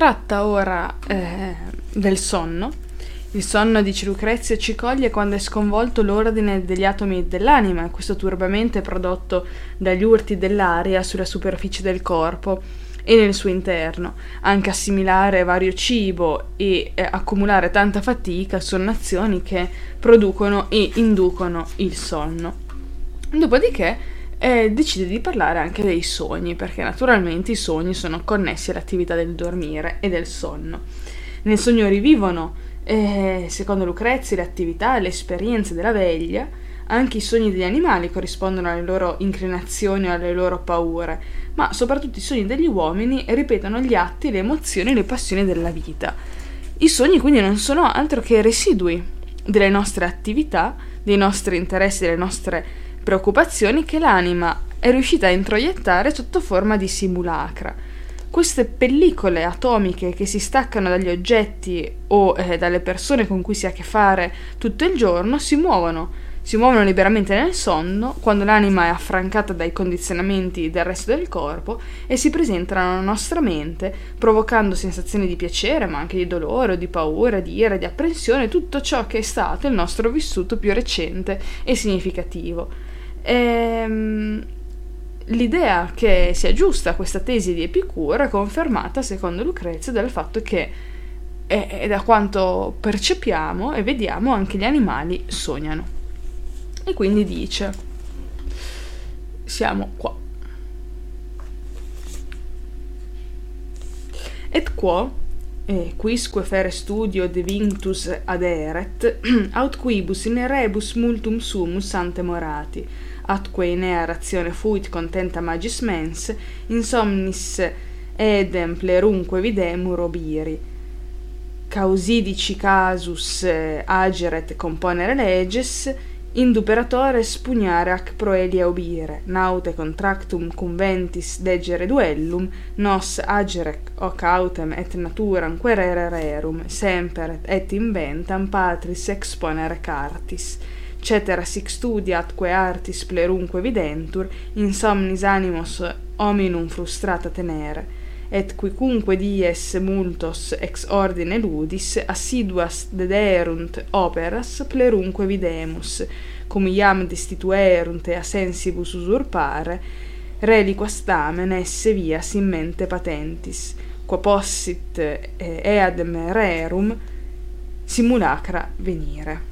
tratta ora eh, del sonno. Il sonno, dice Lucrezia, ci coglie quando è sconvolto l'ordine degli atomi dell'anima, questo turbamento è prodotto dagli urti dell'aria sulla superficie del corpo e nel suo interno. Anche assimilare vario cibo e eh, accumulare tanta fatica sono azioni che producono e inducono il sonno. Dopodiché eh, decide di parlare anche dei sogni, perché naturalmente i sogni sono connessi all'attività del dormire e del sonno. Nel sogno rivivono, eh, secondo Lucrezia, le attività e le esperienze della veglia, anche i sogni degli animali corrispondono alle loro inclinazioni o alle loro paure, ma soprattutto i sogni degli uomini ripetono gli atti, le emozioni e le passioni della vita. I sogni quindi non sono altro che residui delle nostre attività, dei nostri interessi, delle nostre preoccupazioni che l'anima è riuscita a introiettare sotto forma di simulacra. Queste pellicole atomiche che si staccano dagli oggetti o eh, dalle persone con cui si ha a che fare tutto il giorno si muovono, si muovono liberamente nel sonno quando l'anima è affrancata dai condizionamenti del resto del corpo e si presentano alla nostra mente provocando sensazioni di piacere ma anche di dolore, di paura, di ira, di apprensione, tutto ciò che è stato il nostro vissuto più recente e significativo. Ehm, l'idea che sia giusta questa tesi di Epicuro è confermata, secondo Lucrezia, dal fatto che, e da quanto percepiamo e vediamo, anche gli animali sognano. E quindi dice, siamo qua. Et quo, eh, quisque fere studio de vinctus aderet, aut quibus in rebus multum sumus ante morati, atque inea razione fuit contenta magis mens, insomnis edem plerunque videmur obiri. Causidici casus eh, ageret componere leges, induperatore spugnare ac proelia obire, naute contractum conventis degere duellum, nos agerec hoc autem et naturam querere rerum, semper et inventam patris exponere cartis cetera sic studiatque artis plerunque videntur, insomnis animos hominum frustrata tenere, et quicunque dies multos ex ordine ludis assiduas dederunt operas plerunque videmus, cum iam destituerunt a sensibus usurpare, reliquas tamen esse via in mente patentis, qua possit eh, eadem rerum simulacra venire.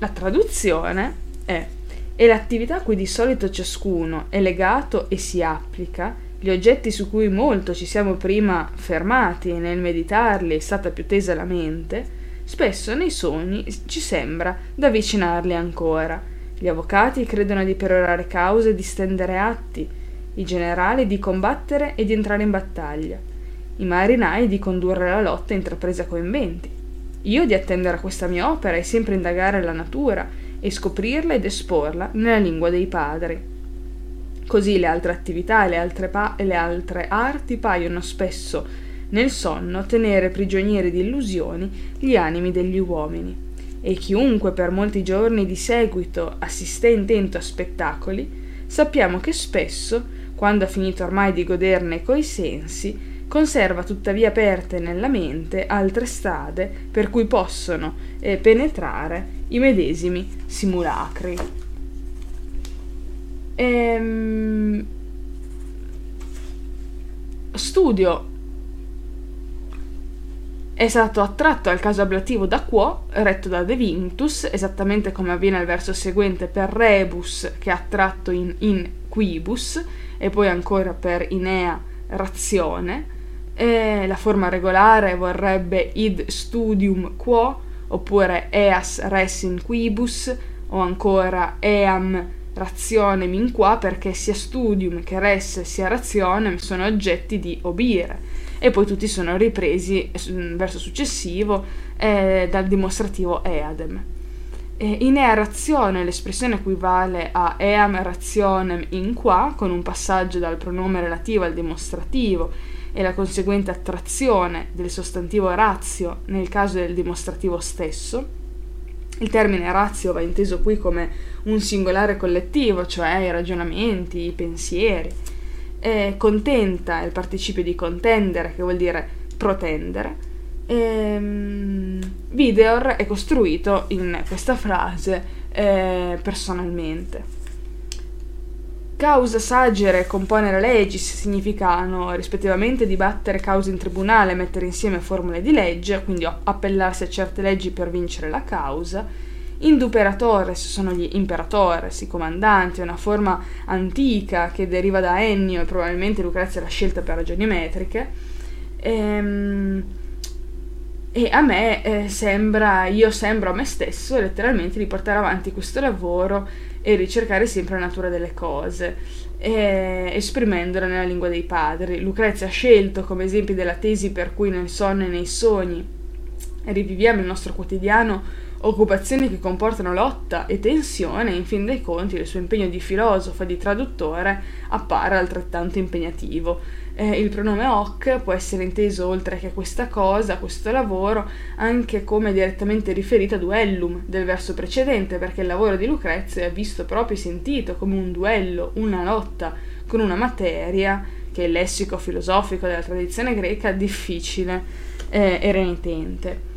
La traduzione è è l'attività a cui di solito ciascuno è legato e si applica, gli oggetti su cui molto ci siamo prima fermati e nel meditarli è stata più tesa la mente, spesso nei sogni ci sembra d'avvicinarli ancora. Gli avvocati credono di perorare cause e di stendere atti, i generali di combattere e di entrare in battaglia, i marinai di condurre la lotta intrapresa con inventi, io di attendere a questa mia opera e sempre indagare la natura e scoprirla ed esporla nella lingua dei padri. Così le altre attività e le altre, pa- e le altre arti paiono spesso nel sonno tenere prigionieri di illusioni gli animi degli uomini. E chiunque per molti giorni di seguito assiste intento a spettacoli, sappiamo che spesso, quando ha finito ormai di goderne coi sensi, conserva tuttavia aperte nella mente altre strade per cui possono eh, penetrare i medesimi simulacri. Ehm, studio è stato attratto al caso ablativo da Quo, retto da De Vintus, esattamente come avviene al verso seguente per Rebus, che è attratto in, in Quibus, e poi ancora per Inea Razione, e la forma regolare vorrebbe id studium quo, oppure eas res in quibus, o ancora eam razionem in qua, perché sia studium che res sia razionem sono oggetti di obire. E poi tutti sono ripresi verso successivo eh, dal dimostrativo eadem. E in ea razione l'espressione equivale a eam razionem in qua, con un passaggio dal pronome relativo al dimostrativo e la conseguente attrazione del sostantivo razio nel caso del dimostrativo stesso. Il termine razio va inteso qui come un singolare collettivo, cioè i ragionamenti, i pensieri. E contenta è il participio di contendere, che vuol dire protendere. E, um, Videor è costruito in questa frase eh, personalmente. Causa sagere componere legis significano rispettivamente dibattere cause in tribunale, mettere insieme formule di legge, quindi appellarsi a certe leggi per vincere la causa. Induperatores sono gli imperatores, i comandanti, una forma antica che deriva da Ennio e probabilmente Lucrezia l'ha scelta per ragioni metriche. Ehm, e a me eh, sembra, io sembro a me stesso letteralmente di portare avanti questo lavoro e ricercare sempre la natura delle cose, eh, esprimendola nella lingua dei padri. Lucrezia ha scelto come esempi della tesi per cui nel sonno e nei sogni riviviamo il nostro quotidiano occupazioni che comportano lotta e tensione, in fin dei conti il suo impegno di filosofo e di traduttore appare altrettanto impegnativo eh, il pronome hoc può essere inteso oltre che questa cosa, questo lavoro, anche come direttamente riferito a duellum del verso precedente, perché il lavoro di Lucrezia è visto proprio e sentito come un duello, una lotta con una materia che è il lessico filosofico della tradizione greca difficile eh, e renitente.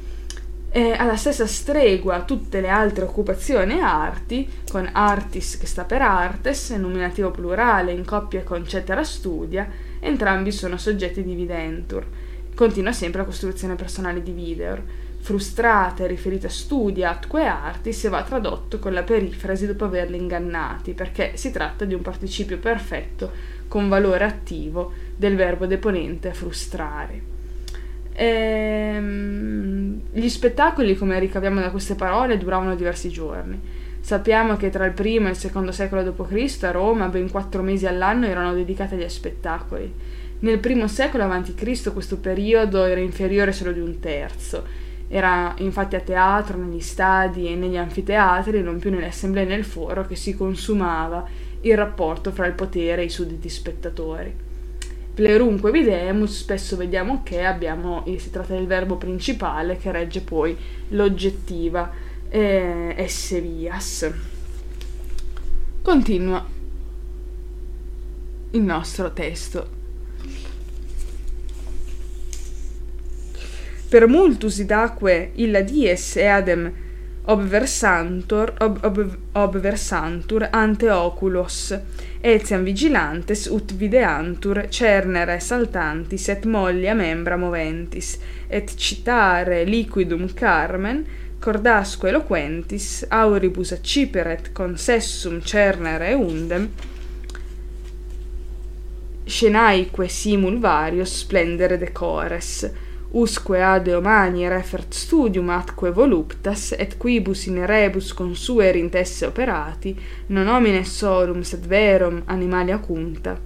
E alla stessa stregua tutte le altre occupazioni e arti, con artis che sta per artes, nominativo plurale in coppia con cetera studia, Entrambi sono soggetti di Videntur. Continua sempre la costruzione personale di Videor. Frustrata e riferita a studi, atque artis e va tradotto con la perifrasi dopo averli ingannati, perché si tratta di un participio perfetto con valore attivo del verbo deponente frustrare. Ehm, gli spettacoli, come ricaviamo da queste parole, duravano diversi giorni. Sappiamo che tra il primo e il secondo secolo d.C. a Roma ben quattro mesi all'anno erano dedicati agli spettacoli. Nel primo secolo a.C. questo periodo era inferiore solo di un terzo. Era infatti a teatro, negli stadi e negli anfiteatri, non più nelle assemblee e nel foro, che si consumava il rapporto fra il potere e i sudditi spettatori. Plerunque videmus, spesso vediamo che abbiamo, si tratta del verbo principale che regge poi l'oggettiva eh, esse vias. Continua il nostro testo. Per multus idaque illa dies eadem obversantur, ob, ob, obversantur ante oculos, etiam vigilantes ut videantur cernere saltantis et mollia membra moventis, et citare liquidum carmen, cordasque eloquentis, auribus acciperet consessum cernere undem, scenaeque simul varios splendere decores, usque ad omani refert studium atque voluptas, et quibus in rebus consuerint esse operati, non homines solum, sed verum animalia cunta,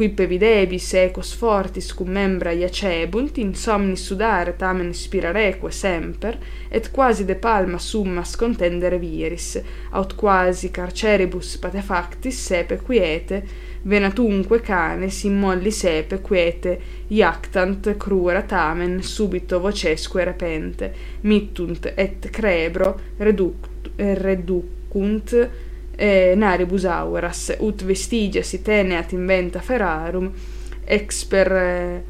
qui pevidebis ecos fortis cum membra iacebunt, insomni sudare tamen spirareque semper, et quasi de palma summas contendere viris, aut quasi carceribus patefactis sepe quiete, venatunque canes immolli sepe quiete, iactant crura tamen subito vocesque repente, mittunt et crebro reduct, reducunt e naribus auras ut vestigia si teneat inventa ferarum ex per eh,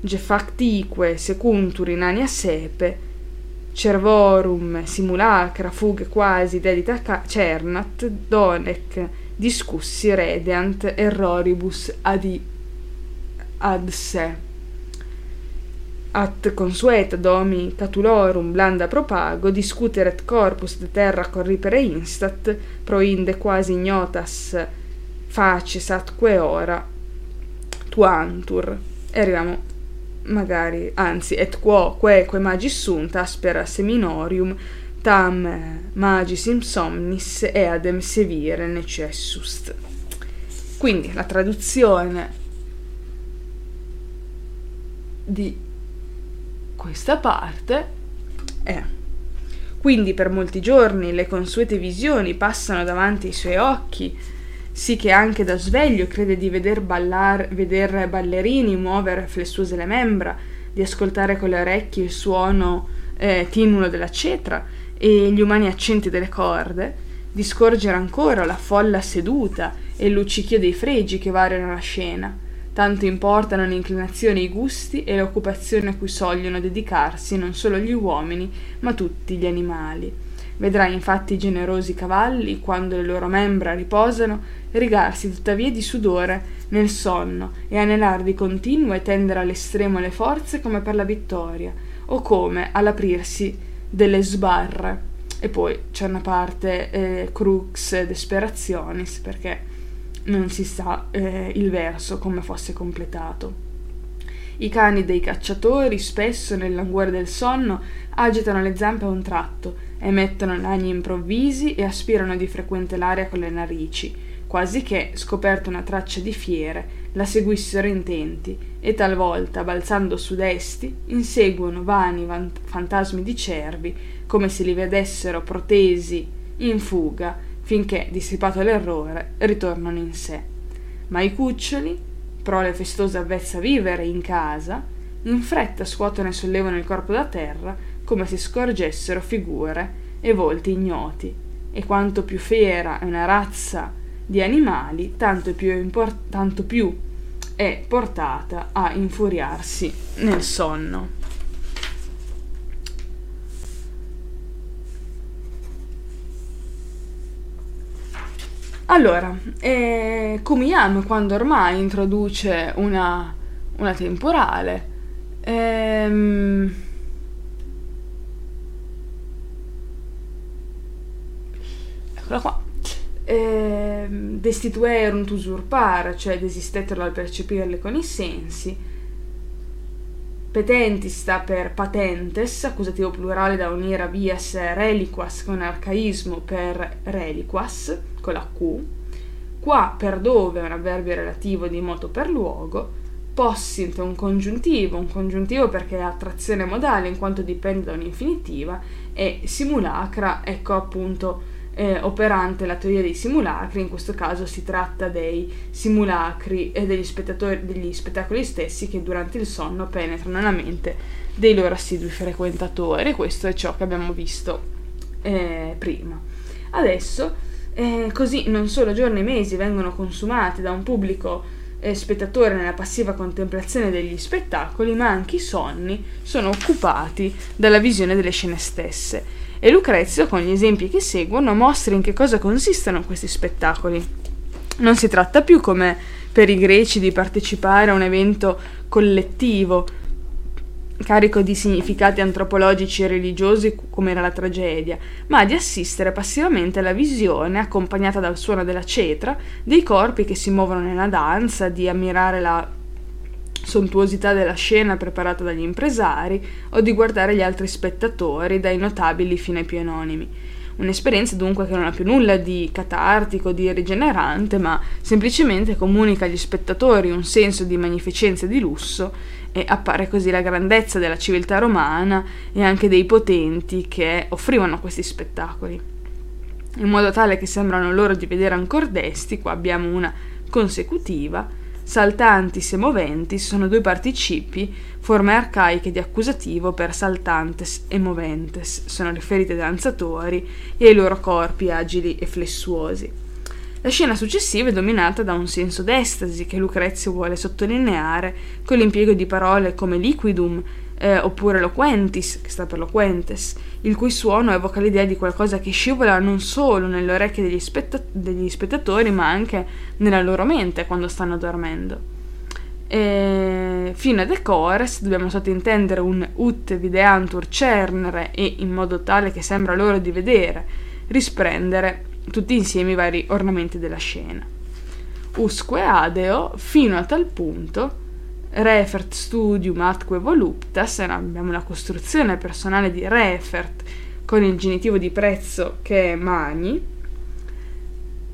gefactique secuntur in ania sepe cervorum simulacra fuge quasi dedita cernat donec discussi redeant erroribus adi ad se. At consueta domi catulorum blanda propago discuteret corpus de terra corripere instat proinde quasi ignotas faces atque ora tuantur. E arriviamo magari anzi et quo queque magis sunt aspera seminorium tam magis insomnis eadem sevire necessust quindi la traduzione di questa parte. È quindi per molti giorni le consuete visioni passano davanti ai suoi occhi, sì che anche da sveglio crede di veder, ballar, veder ballerini muovere flessuose le membra, di ascoltare con le orecchie il suono eh, tinulo della cetra e gli umani accenti delle corde, di scorgere ancora la folla seduta e il luccichio dei fregi che variano la scena. Tanto importano l'inclinazione i gusti e le occupazioni a cui sogliono dedicarsi non solo gli uomini, ma tutti gli animali. Vedrai infatti i generosi cavalli, quando le loro membra riposano, rigarsi tuttavia di sudore nel sonno e anelar di continuo e tendere all'estremo le forze come per la vittoria, o come all'aprirsi delle sbarre. E poi c'è una parte eh, crux desperationis perché non si sa eh, il verso come fosse completato. I cani dei cacciatori spesso nel languore del sonno agitano le zampe a un tratto, emettono lagni improvvisi e aspirano di frequente l'aria con le narici, quasi che, scoperta una traccia di fiere, la seguissero intenti e talvolta, balzando su desti, inseguono vani vant- fantasmi di cervi, come se li vedessero protesi in fuga, finché, dissipato l'errore, ritornano in sé. Ma i cuccioli, prole festose avvezza a vivere in casa, in fretta scuotono e sollevano il corpo da terra, come se scorgessero figure e volti ignoti, e quanto più fiera è una razza di animali, tanto più, import- tanto più è portata a infuriarsi nel sonno. Allora, eh, Kumiyama quando ormai introduce una, una temporale, ehm, eccola qua, eh, destituerunt usurpare, cioè desistettero dal percepirle con i sensi, petentis sta per patentes, accusativo plurale da unire a vias reliquas con arcaismo per reliquas, con la Q, qua per dove è un avverbio relativo di moto per luogo, possint un congiuntivo, un congiuntivo perché è attrazione modale in quanto dipende da un'infinitiva e simulacra, ecco appunto eh, operante la teoria dei simulacri, in questo caso si tratta dei simulacri e degli, degli spettacoli stessi che durante il sonno penetrano nella mente dei loro assidui frequentatori, questo è ciò che abbiamo visto eh, prima. Adesso, eh, così non solo giorni e mesi vengono consumati da un pubblico eh, spettatore nella passiva contemplazione degli spettacoli, ma anche i sonni sono occupati dalla visione delle scene stesse e Lucrezio, con gli esempi che seguono, mostra in che cosa consistono questi spettacoli. Non si tratta più, come per i greci, di partecipare a un evento collettivo, carico di significati antropologici e religiosi come era la tragedia, ma di assistere passivamente alla visione, accompagnata dal suono della cetra, dei corpi che si muovono nella danza, di ammirare la sontuosità della scena preparata dagli impresari o di guardare gli altri spettatori, dai notabili fino ai più anonimi. Un'esperienza dunque che non ha più nulla di catartico, di rigenerante, ma semplicemente comunica agli spettatori un senso di magnificenza e di lusso e appare così la grandezza della civiltà romana e anche dei potenti che offrivano questi spettacoli. In modo tale che sembrano loro di vedere ancora desti, qua abbiamo una consecutiva, Saltantis e moventis sono due participi, forme arcaiche di accusativo per saltantes e moventes, sono riferite ai danzatori e ai loro corpi agili e flessuosi. La scena successiva è dominata da un senso d'estasi che Lucrezio vuole sottolineare con l'impiego di parole come liquidum, eh, oppure loquentis, che sta per loquentes, il cui suono evoca l'idea di qualcosa che scivola non solo nelle orecchie degli, spetta- degli spettatori, ma anche nella loro mente quando stanno dormendo. E fino a decores dobbiamo sottintendere un ut videantur cernere e in modo tale che sembra loro di vedere, risplendere tutti insieme i vari ornamenti della scena. Usque adeo fino a tal punto refert studium atque voluptas, abbiamo la costruzione personale di refert con il genitivo di prezzo che è mani,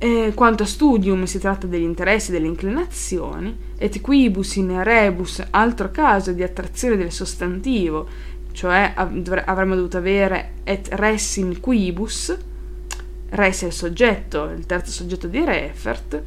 e quanto a studium si tratta degli interessi e delle inclinazioni, et quibus in rebus altro caso di attrazione del sostantivo, cioè avremmo dovuto avere et res in quibus, res è il soggetto, il terzo soggetto di refert,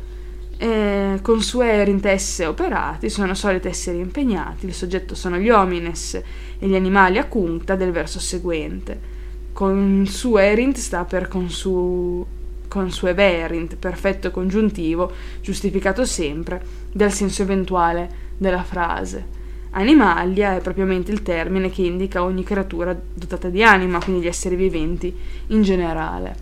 eh, consueri intesse operati sono soliti essere impegnati, il soggetto sono gli homines e gli animali a cunta del verso seguente. Consuerint sta per consu, consueverint, perfetto congiuntivo, giustificato sempre dal senso eventuale della frase. Animalia è propriamente il termine che indica ogni creatura dotata di anima, quindi gli esseri viventi in generale.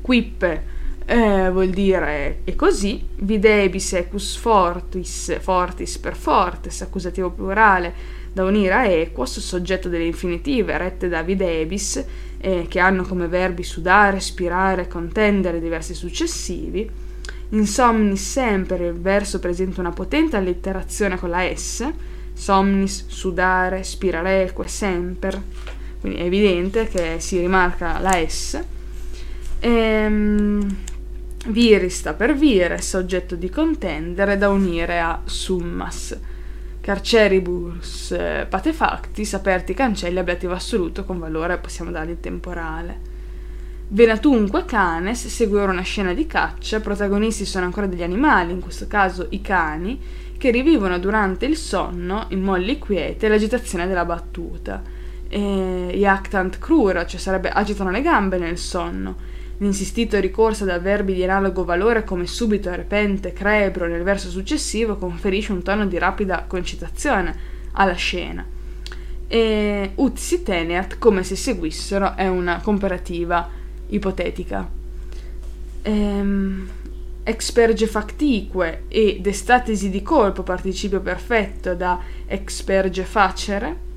Quippe eh, vuol dire e così, videbis ecus fortis, fortis per fortes, accusativo plurale, da unire a equos, soggetto delle infinitive rette da videbis, eh, che hanno come verbi sudare, spirare, contendere diversi successivi. In somnis sempre il verso presenta una potente allitterazione con la S, somnis, sudare, spirare, eque, semper. Quindi è evidente che si rimarca la S. Ehm, viri sta per vire, soggetto di contendere da unire a summas carceribus eh, patefactis, aperti cancelli, ablativo assoluto con valore, possiamo dargli temporale. Venatunque canes segue ora una scena di caccia, protagonisti sono ancora degli animali, in questo caso i cani, che rivivono durante il sonno, in molli quiete, l'agitazione della battuta. E, iactant crura, cioè sarebbe agitano le gambe nel sonno L'insistito ricorso da verbi di analogo valore come subito, repente, crebro nel verso successivo conferisce un tono di rapida concitazione alla scena. E utsi teneat come se seguissero è una comparativa ipotetica. Ehm, experge factique e destatesi di colpo participio perfetto da experge facere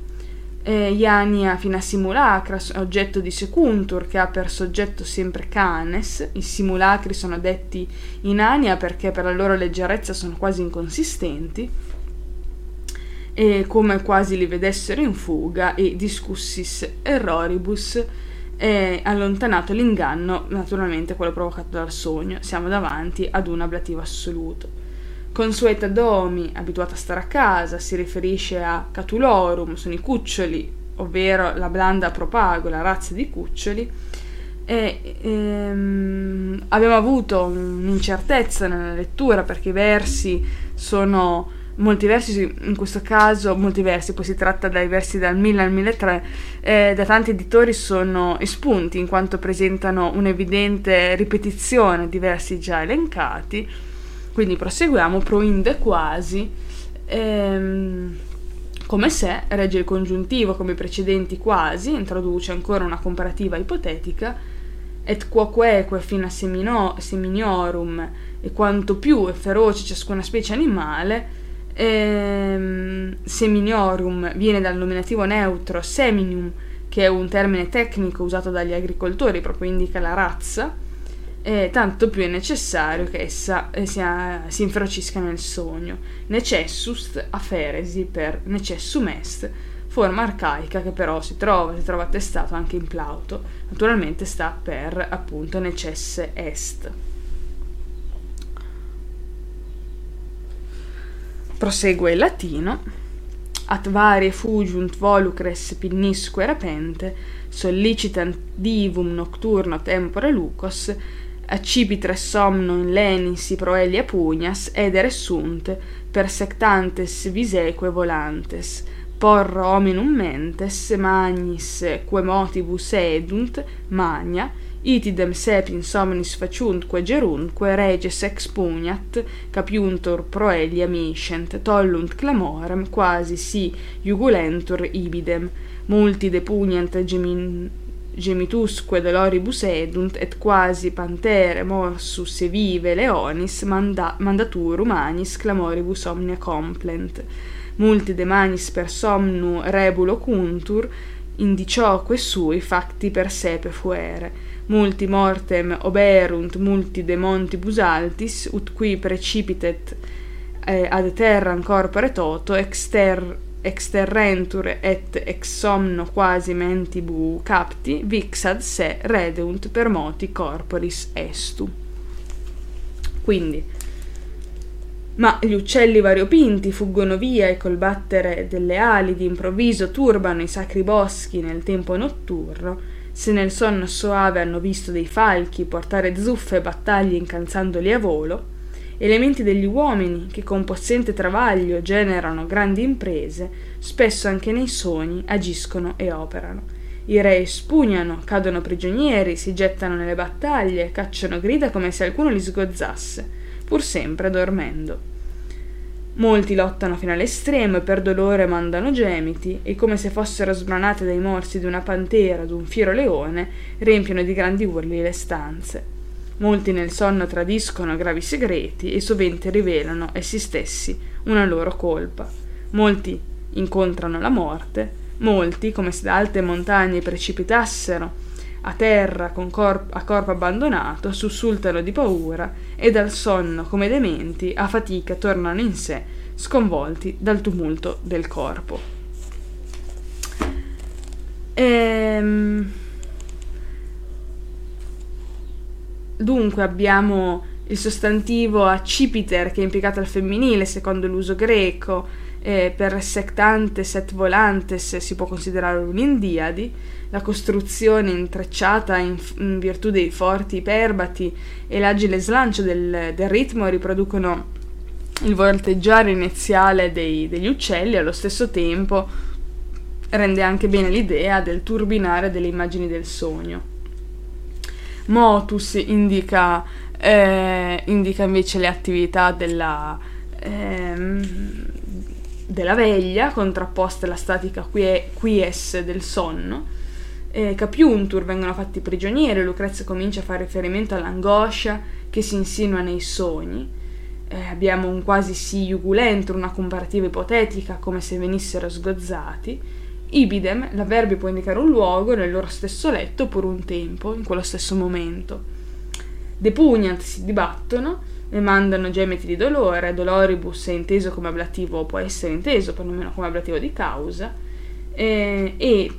eh, Iania fina simulacra, oggetto di secuntur, che ha per soggetto sempre canes. I simulacri sono detti in ania perché per la loro leggerezza sono quasi inconsistenti e come quasi li vedessero in fuga e discussis erroribus è allontanato l'inganno, naturalmente quello provocato dal sogno. Siamo davanti ad un ablativo assoluto. Consueta domi, abituata a stare a casa, si riferisce a catulorum, sono i cuccioli, ovvero la blanda propago, la razza di cuccioli. E, ehm, abbiamo avuto un'incertezza nella lettura perché i versi sono molti versi, in questo caso molti versi, poi si tratta dai versi dal 1000 al 1003, eh, da tanti editori sono espunti in quanto presentano un'evidente ripetizione di versi già elencati quindi proseguiamo, proinde quasi, ehm, come se regge il congiuntivo come i precedenti quasi, introduce ancora una comparativa ipotetica, et quoqueque fina semino, seminiorum, e quanto più è feroce ciascuna specie animale, ehm, seminiorum viene dal nominativo neutro seminium, che è un termine tecnico usato dagli agricoltori, proprio indica la razza, eh, tanto più è necessario che essa eh, sia, si inferocisca nel sogno. Necessus aferesi per necessum est, forma arcaica che però si trova, si trova attestato anche in Plauto. Naturalmente sta per appunto necesse est. Prosegue il latino. At varie fugiunt volucres pinnisque repente, sollicitant divum nocturno tempore lucos, accipitre somno in lenis proelia pugnas, edere sunt, persectantes viseque volantes, porro hominum mentes, magnis, que motibus edunt, magna, itidem sep in somnis faciuntque gerunque reges expugnat, capiuntur proelia miscent, tollunt clamorem, quasi si jugulentur ibidem, multi depugnant gemin gemitusque doloribus edunt et quasi pantere morsus se vive leonis manda mandatur humanis clamoribus omnia complent multi de manis per somnu rebulo cuntur indicioque sui facti per sepe fuere. Multi mortem oberunt multi de montibus altis ut qui precipitet eh, ad terram corpore toto exter exterrentur et ex somno quasi mentibu capti, vixad se redeunt per moti corporis estu. Quindi, ma gli uccelli variopinti fuggono via e col battere delle ali d'improvviso turbano i sacri boschi nel tempo notturno, se nel sonno soave hanno visto dei falchi portare zuffe battaglie incalzandoli a volo, elementi degli uomini che con possente travaglio generano grandi imprese, spesso anche nei sogni agiscono e operano. I re espugnano, cadono prigionieri, si gettano nelle battaglie, cacciano grida come se qualcuno li sgozzasse, pur sempre dormendo. Molti lottano fino all'estremo e per dolore mandano gemiti, e come se fossero sbranate dai morsi di una pantera o d'un fiero leone, riempiono di grandi urli le stanze. Molti nel sonno tradiscono gravi segreti e sovente rivelano essi stessi una loro colpa. Molti incontrano la morte, molti, come se da alte montagne precipitassero a terra corp- a corpo abbandonato, sussultano di paura e dal sonno come dementi a fatica tornano in sé, sconvolti dal tumulto del corpo. Ehm... Dunque abbiamo il sostantivo accipiter che è impiegato al femminile secondo l'uso greco, eh, per sectantes et volantes si può considerare un'indiadi, la costruzione intrecciata in, in virtù dei forti iperbati e l'agile slancio del, del ritmo riproducono il volteggiare iniziale dei, degli uccelli allo stesso tempo rende anche bene l'idea del turbinare delle immagini del sogno. Motus indica, eh, indica invece le attività della, ehm, della veglia, contrapposte alla statica quie, quies del sonno. Eh, Capiuntur vengono fatti prigionieri, Lucrezia comincia a fare riferimento all'angoscia che si insinua nei sogni. Eh, abbiamo un quasi si jugulentur, una comparativa ipotetica, come se venissero sgozzati. Ibidem, l'avverbio può indicare un luogo nel loro stesso letto oppure un tempo, in quello stesso momento. Depugnant si dibattono, e mandano gemiti di dolore, doloribus è inteso come ablativo, può essere inteso perlomeno come ablativo di causa, eh, e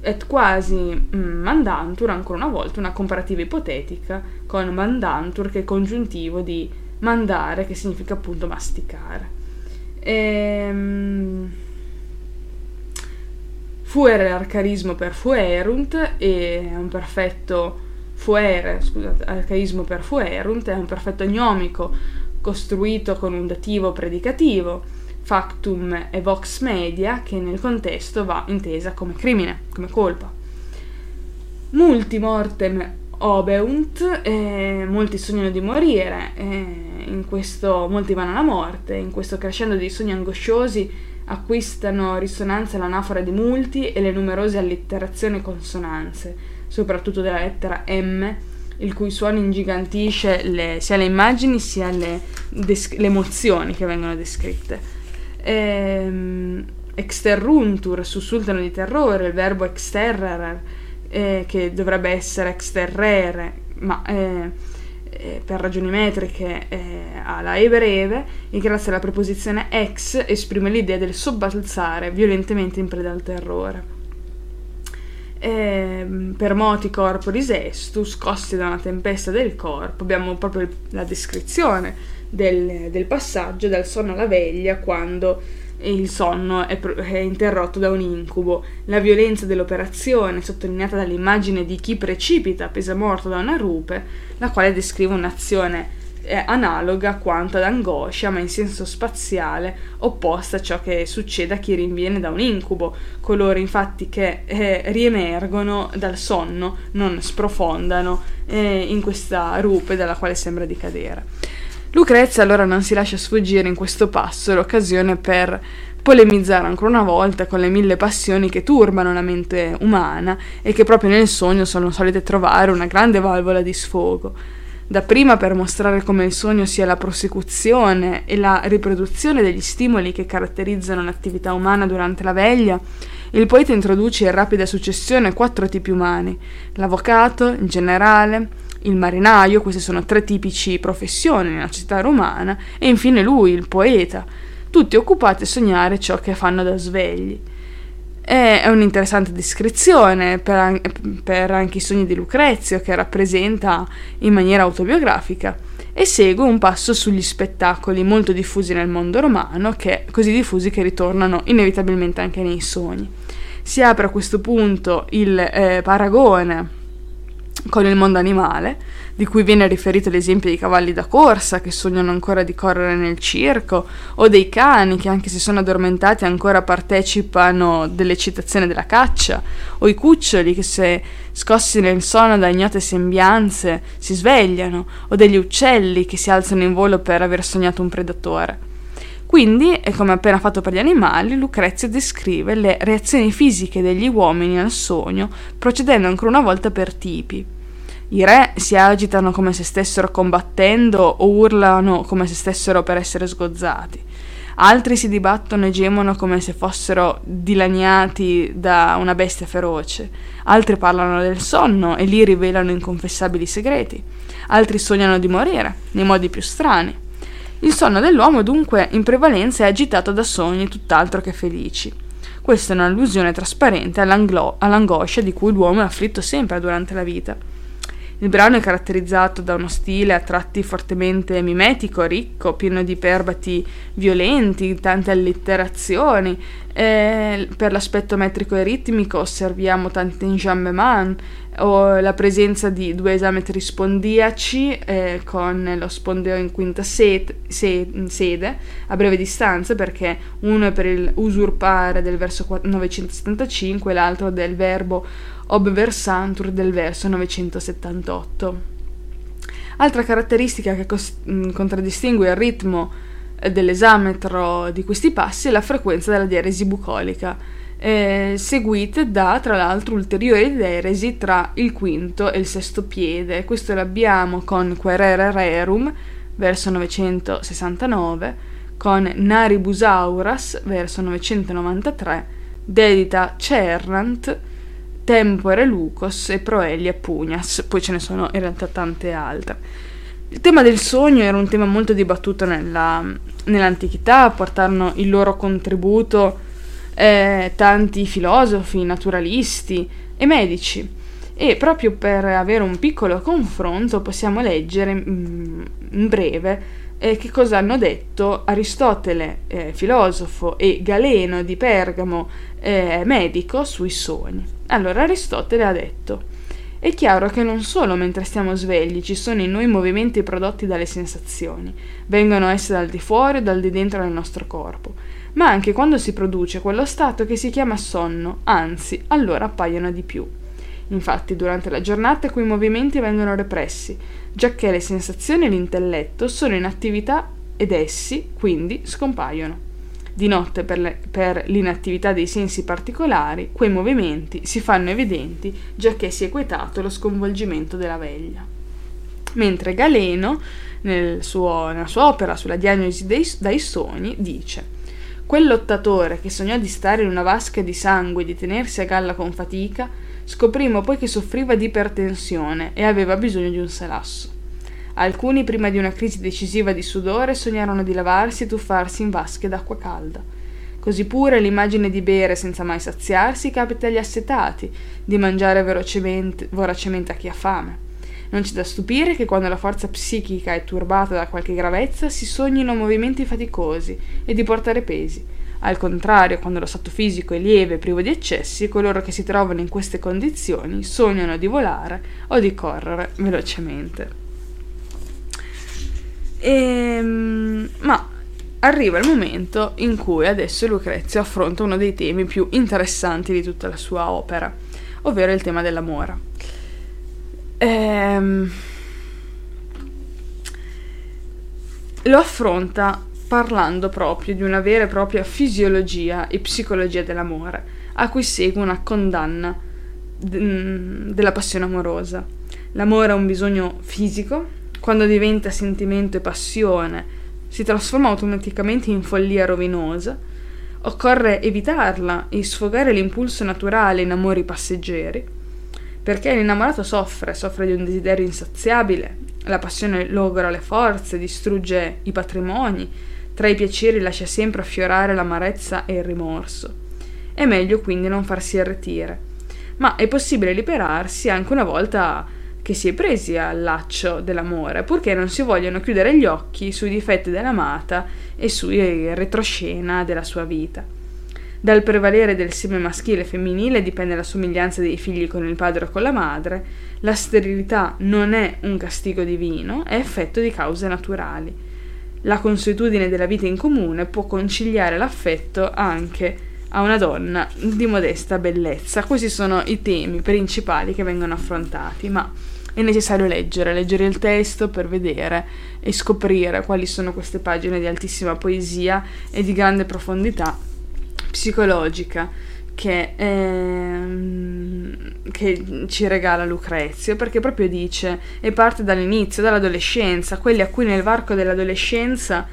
et quasi mm, mandantur, ancora una volta, una comparativa ipotetica con mandantur che è congiuntivo di mandare, che significa appunto masticare. Ehm, fuere l'arcarismo per fuerunt è un perfetto fuere, scusate, arcaismo per fuerunt, è un perfetto gnomico costruito con un dativo predicativo, factum e vox media, che nel contesto va intesa come crimine, come colpa. Multi mortem obeunt, eh, molti sognano di morire, eh, questo, molti vanno alla morte, in questo crescendo dei sogni angosciosi acquistano risonanza l'anafora di multi e le numerose allitterazioni e consonanze soprattutto della lettera M, il cui suono ingigantisce le, sia le immagini sia le, des- le, emozioni che vengono descritte. Ehm, exterruntur, sussultano di terrore, il verbo exterrer, eh, che dovrebbe essere exterrere, ma eh, eh, per ragioni metriche eh, ha la E breve, e grazie alla preposizione ex esprime l'idea del sobbalzare violentemente in preda al terrore. Eh, per moti corporis estus, scossi da una tempesta del corpo, abbiamo proprio la descrizione del, del passaggio dal sonno alla veglia quando il sonno è, è, interrotto da un incubo. La violenza dell'operazione, sottolineata dall'immagine di chi precipita appesa morto da una rupe, la quale descrive un'azione è analoga quanto ad angoscia, ma in senso spaziale, opposta a ciò che succede a chi rinviene da un incubo. Coloro infatti che eh, riemergono dal sonno non sprofondano eh, in questa rupe dalla quale sembra di cadere. Lucrezia allora non si lascia sfuggire in questo passo l'occasione per polemizzare ancora una volta con le mille passioni che turbano la mente umana e che proprio nel sogno sono solite trovare una grande valvola di sfogo. Dapprima per mostrare come il sogno sia la prosecuzione e la riproduzione degli stimoli che caratterizzano l'attività umana durante la veglia, il poeta introduce in rapida successione quattro tipi umani, l'avvocato, il generale, il marinaio, queste sono tre tipici professioni nella società romana, e infine lui, il poeta, tutti occupati a sognare ciò che fanno da svegli. È un'interessante descrizione per, per, anche i sogni di Lucrezio che rappresenta in maniera autobiografica e segue un passo sugli spettacoli molto diffusi nel mondo romano, che, così diffusi che ritornano inevitabilmente anche nei sogni. Si apre a questo punto il eh, paragone con il mondo animale, di cui viene riferito l'esempio dei cavalli da corsa che sognano ancora di correre nel circo, o dei cani che anche se sono addormentati ancora partecipano dell'eccitazione della caccia, o i cuccioli che se scossi nel sonno da ignote sembianze si svegliano, o degli uccelli che si alzano in volo per aver sognato un predatore. Quindi, come appena fatto per gli animali, Lucrezia descrive le reazioni fisiche degli uomini al sogno, procedendo ancora una volta per tipi. I re si agitano come se stessero combattendo o urlano come se stessero per essere sgozzati. Altri si dibattono e gemono come se fossero dilaniati da una bestia feroce. Altri parlano del sonno e lì rivelano inconfessabili segreti. Altri sognano di morire, nei modi più strani. Il sonno dell'uomo dunque in prevalenza è agitato da sogni tutt'altro che felici. Questa è un'allusione trasparente all'angoscia di cui l'uomo è afflitto sempre durante la vita. Il brano è caratterizzato da uno stile a tratti fortemente mimetico, ricco, pieno di perbati violenti, tante allitterazioni. E per l'aspetto metrico e ritmico osserviamo tanti enjambement, o la presenza di due esametri spondiaci eh, con lo spondeo in quinta sed, se, sede a breve distanza perché uno è per il usurpare del verso 975 e l'altro del verbo obversantur del verso 978. Altra caratteristica che cos- contraddistingue il ritmo eh, dell'esametro di questi passi è la frequenza della diaresi bucolica eh, seguite da tra l'altro ulteriori deresi tra il quinto e il sesto piede. Questo l'abbiamo con Querere Rerum, verso 969, con Naribusauras, verso 993, Dedita Cernant, Tempore Lucos e Proelia Pugnas, poi ce ne sono in realtà tante altre. Il tema del sogno era un tema molto dibattuto nella, nell'antichità, portarono il loro contributo eh, tanti filosofi, naturalisti e medici. E proprio per avere un piccolo confronto possiamo leggere mm, in breve eh, che cosa hanno detto Aristotele, eh, filosofo, e Galeno di Pergamo, eh, medico, sui sogni. Allora Aristotele ha detto è chiaro che non solo mentre stiamo svegli ci sono in noi movimenti prodotti dalle sensazioni, vengono esse dal di fuori o dal di dentro del nostro corpo, ma anche quando si produce quello stato che si chiama sonno, anzi, allora appaiono di più. Infatti, durante la giornata quei movimenti vengono repressi, giacché le sensazioni e l'intelletto sono in attività ed essi, quindi, scompaiono. Di notte, per, le, per l'inattività dei sensi particolari, quei movimenti si fanno evidenti, giacché si è quietato lo sconvolgimento della veglia. Mentre Galeno, nel suo, nella sua opera sulla diagnosi dei, dai sogni, dice Quel lottatore che sognò di stare in una vasca di sangue e di tenersi a galla con fatica, scoprimo poi che soffriva di ipertensione e aveva bisogno di un salasso. Alcuni, prima di una crisi decisiva di sudore, sognarono di lavarsi e tuffarsi in vasche d'acqua calda. Così pure l'immagine di bere senza mai saziarsi capita agli assetati, di mangiare voracemente a chi ha fame. Non c'è da stupire che quando la forza psichica è turbata da qualche gravezza si sognino movimenti faticosi e di portare pesi. Al contrario, quando lo stato fisico è lieve e privo di eccessi, coloro che si trovano in queste condizioni sognano di volare o di correre velocemente. Ehm, ma arriva il momento in cui adesso Lucrezia affronta uno dei temi più interessanti di tutta la sua opera, ovvero il tema dell'amore. Ehm, lo affronta parlando proprio di una vera e propria fisiologia e psicologia dell'amore, a cui segue una condanna mm, della passione amorosa. L'amore è un bisogno fisico, quando diventa sentimento e passione si trasforma automaticamente in follia rovinosa, occorre evitarla e sfogare l'impulso naturale in amori passeggeri, perché l'innamorato soffre, soffre di un desiderio insaziabile, la passione logra le forze, distrugge i patrimoni, tra i piaceri lascia sempre affiorare l'amarezza e il rimorso. È meglio quindi non farsi irretire, ma è possibile liberarsi anche una volta che si è presi al laccio dell'amore, purché non si vogliono chiudere gli occhi sui difetti dell'amata e sui retroscena della sua vita. Dal prevalere del seme maschile e femminile dipende la somiglianza dei figli con il padre o con la madre. La sterilità non è un castigo divino, è effetto di cause naturali. La consuetudine della vita in comune può conciliare l'affetto anche a una donna di modesta bellezza. Questi sono i temi principali che vengono affrontati, ma è necessario leggere, leggere il testo per vedere e scoprire quali sono queste pagine di altissima poesia e di grande profondità psicologica che, ehm, che, ci regala Lucrezio, perché proprio dice, e parte dall'inizio, dall'adolescenza, quelli a cui nel varco dell'adolescenza,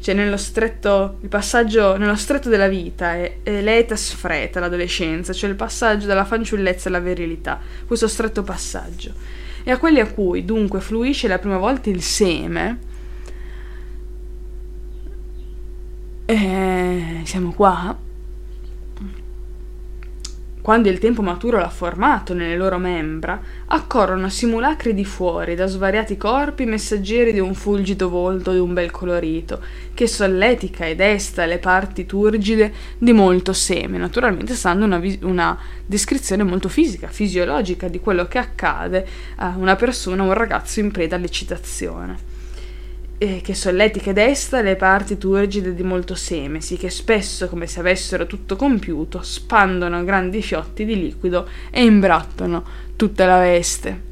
cioè nello stretto, il passaggio, nello stretto della vita, è, è l'etas freta, l'adolescenza, cioè il passaggio dalla fanciullezza alla virilità, questo stretto passaggio. E a quelli a cui dunque fluisce la prima volta il seme, eh, siamo qua, quando il tempo maturo l'ha formato nelle loro membra, accorrono simulacri di fuori da svariati corpi messaggeri di un fulgido volto di un bel colorito, che solletica e desta le parti turgide di molto seme, naturalmente stando una, vis- una descrizione molto fisica, fisiologica di quello che accade a una persona, un ragazzo in preda all'eccitazione eh, che solletica desta le parti turgide di molto seme, sì che spesso, come se avessero tutto compiuto, spandono grandi fiotti di liquido e imbrattono tutta la veste.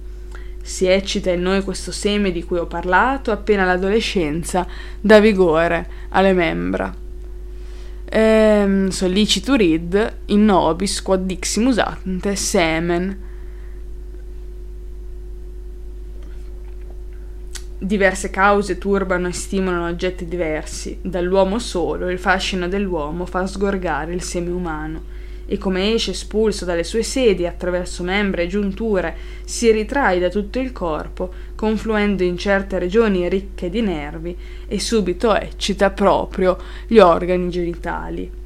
Si eccita in noi questo seme di cui ho parlato appena l'adolescenza dà vigore alle membra. Ehm, sollicitud in nobis quod diximus ante semen Diverse cause turbano e stimolano oggetti diversi. Dall'uomo solo il fascino dell'uomo fa sgorgare il seme umano e come esce espulso dalle sue sedi attraverso membra e giunture, si ritrae da tutto il corpo, confluendo in certe regioni ricche di nervi e subito eccita proprio gli organi genitali.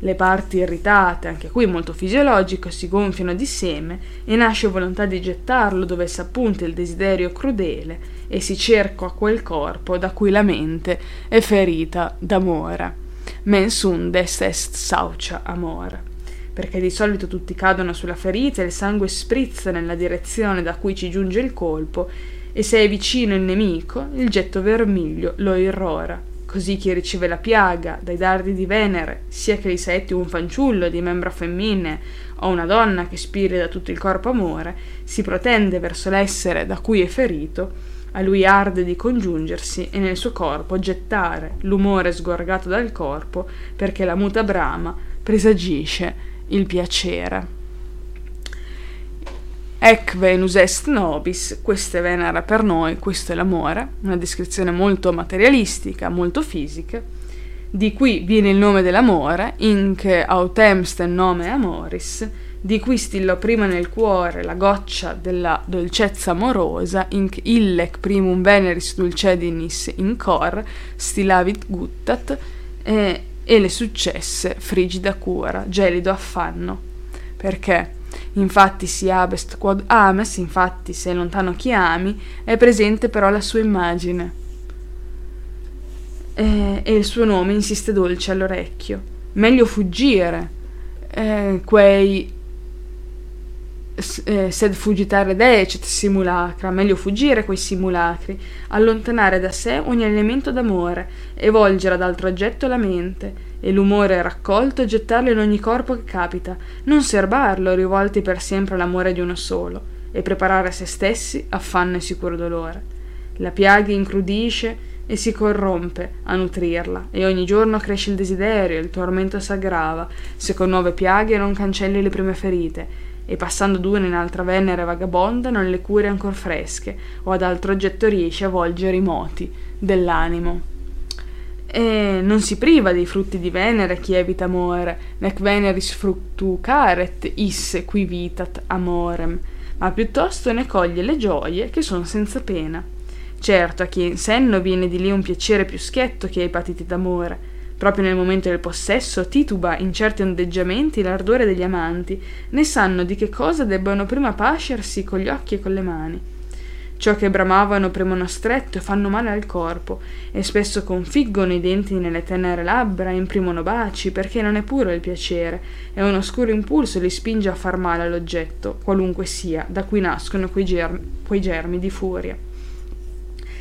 Le parti irritate, anche qui molto fisiologico, si gonfiano di seme e nasce volontà di gettarlo dove s'appunta il desiderio crudele e si cerca quel corpo da cui la mente è ferita d'amore. Mens undes est saucia amore. Perché di solito tutti cadono sulla ferita e il sangue sprizza nella direzione da cui ci giunge il colpo, e se è vicino il nemico, il getto vermiglio lo irrora. Così chi riceve la piaga dai dardi di Venere, sia che gli setti un fanciullo di membra femmine o una donna che spiri da tutto il corpo amore, si protende verso l'essere da cui è ferito, a lui arde di congiungersi e nel suo corpo gettare l'umore sgorgato dal corpo perché la muta brama presagisce il piacere. Ec Venus est nobis, questa è Venera per noi, questo è l'amore, una descrizione molto materialistica, molto fisica. Di qui viene il nome dell'amore, inc autemsten nome amoris, di cui stillò prima nel cuore la goccia della dolcezza amorosa, inc illec primum veneris dulcedinis in cor, stilavit guttat, e, e le successe frigida cura, gelido affanno. Perché? Infatti si abest quod ames, infatti se è lontano chi ami, è presente però la sua immagine. E, e il suo nome insiste dolce all'orecchio. Meglio fuggire eh, quei eh, sed fugitare decet simulacra, meglio fuggire quei simulacri, allontanare da sé ogni elemento d'amore e volgere ad altro oggetto la mente, e l'umore raccolto gettarlo in ogni corpo che capita, non serbarlo rivolti per sempre all'amore di uno solo, e preparare se stessi affanno e sicuro dolore. La piaga incrudisce e si corrompe a nutrirla, e ogni giorno cresce il desiderio, il tormento s'aggrava, se con nuove piaghe non cancelli le prime ferite, e passando d'una in altra Venere vagabonda non le cure ancor fresche, o ad altro oggetto riesce a volgere i moti dell'animo. E non si priva dei frutti di Venere chi evita amore, nec Veneris fructu caret isse qui vitat amorem, ma piuttosto ne coglie le gioie che sono senza pena. Certo, a chi è in senno viene di lì un piacere più schietto che ai patiti d'amore, Proprio nel momento del possesso tituba in certi ondeggiamenti l'ardore degli amanti, né sanno di che cosa debbano prima pascersi con gli occhi e con le mani. Ciò che bramavano premono stretto e fanno male al corpo, e spesso configgono i denti nelle tenere labbra e imprimono baci, perché non è puro il piacere, e un oscuro impulso li spinge a far male all'oggetto, qualunque sia, da cui nascono quei germi, quei germi di furia.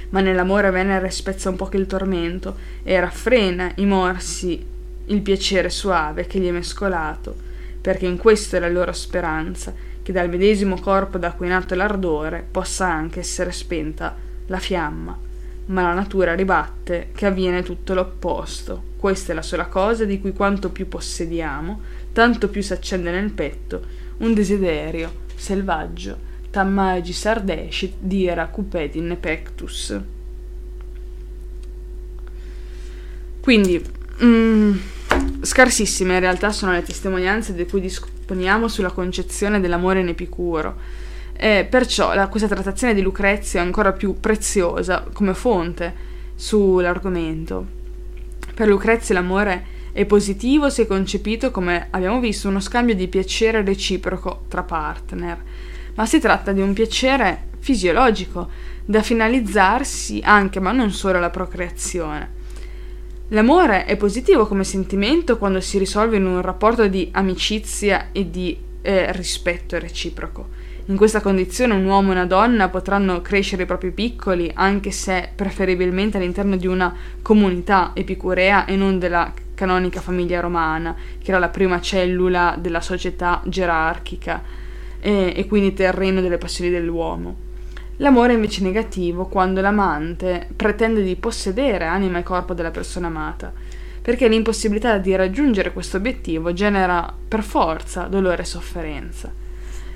Ma nell'amore Venere spezza un po' il tormento e raffrena i morsi il piacere suave che gli è mescolato, perché in questo è la loro speranza, che dal medesimo corpo da cui è nato l'ardore possa anche essere spenta la fiamma. Ma la natura ribatte che avviene tutto l'opposto. Questa è la sola cosa di cui quanto più possediamo, tanto più si accende nel petto un desiderio selvaggio, tammagi sardescit dira cupedine pectus. Quindi, mm, scarsissime in realtà sono le testimonianze di cui disponiamo sulla concezione dell'amore in Epicuro. E perciò la, questa trattazione di Lucrezia è ancora più preziosa come fonte sull'argomento. Per Lucrezia l'amore è positivo se concepito come abbiamo visto uno scambio di piacere reciproco tra partner, ma si tratta di un piacere fisiologico da finalizzarsi anche ma non solo alla procreazione. L'amore è positivo come sentimento quando si risolve in un rapporto di amicizia e di eh, rispetto reciproco. In questa condizione un uomo e una donna potranno crescere i propri piccoli, anche se preferibilmente all'interno di una comunità epicurea e non della canonica famiglia romana, che era la prima cellula della società gerarchica e, e quindi terreno delle passioni dell'uomo. L'amore è invece negativo quando l'amante pretende di possedere anima e corpo della persona amata, perché l'impossibilità di raggiungere questo obiettivo genera per forza dolore e sofferenza.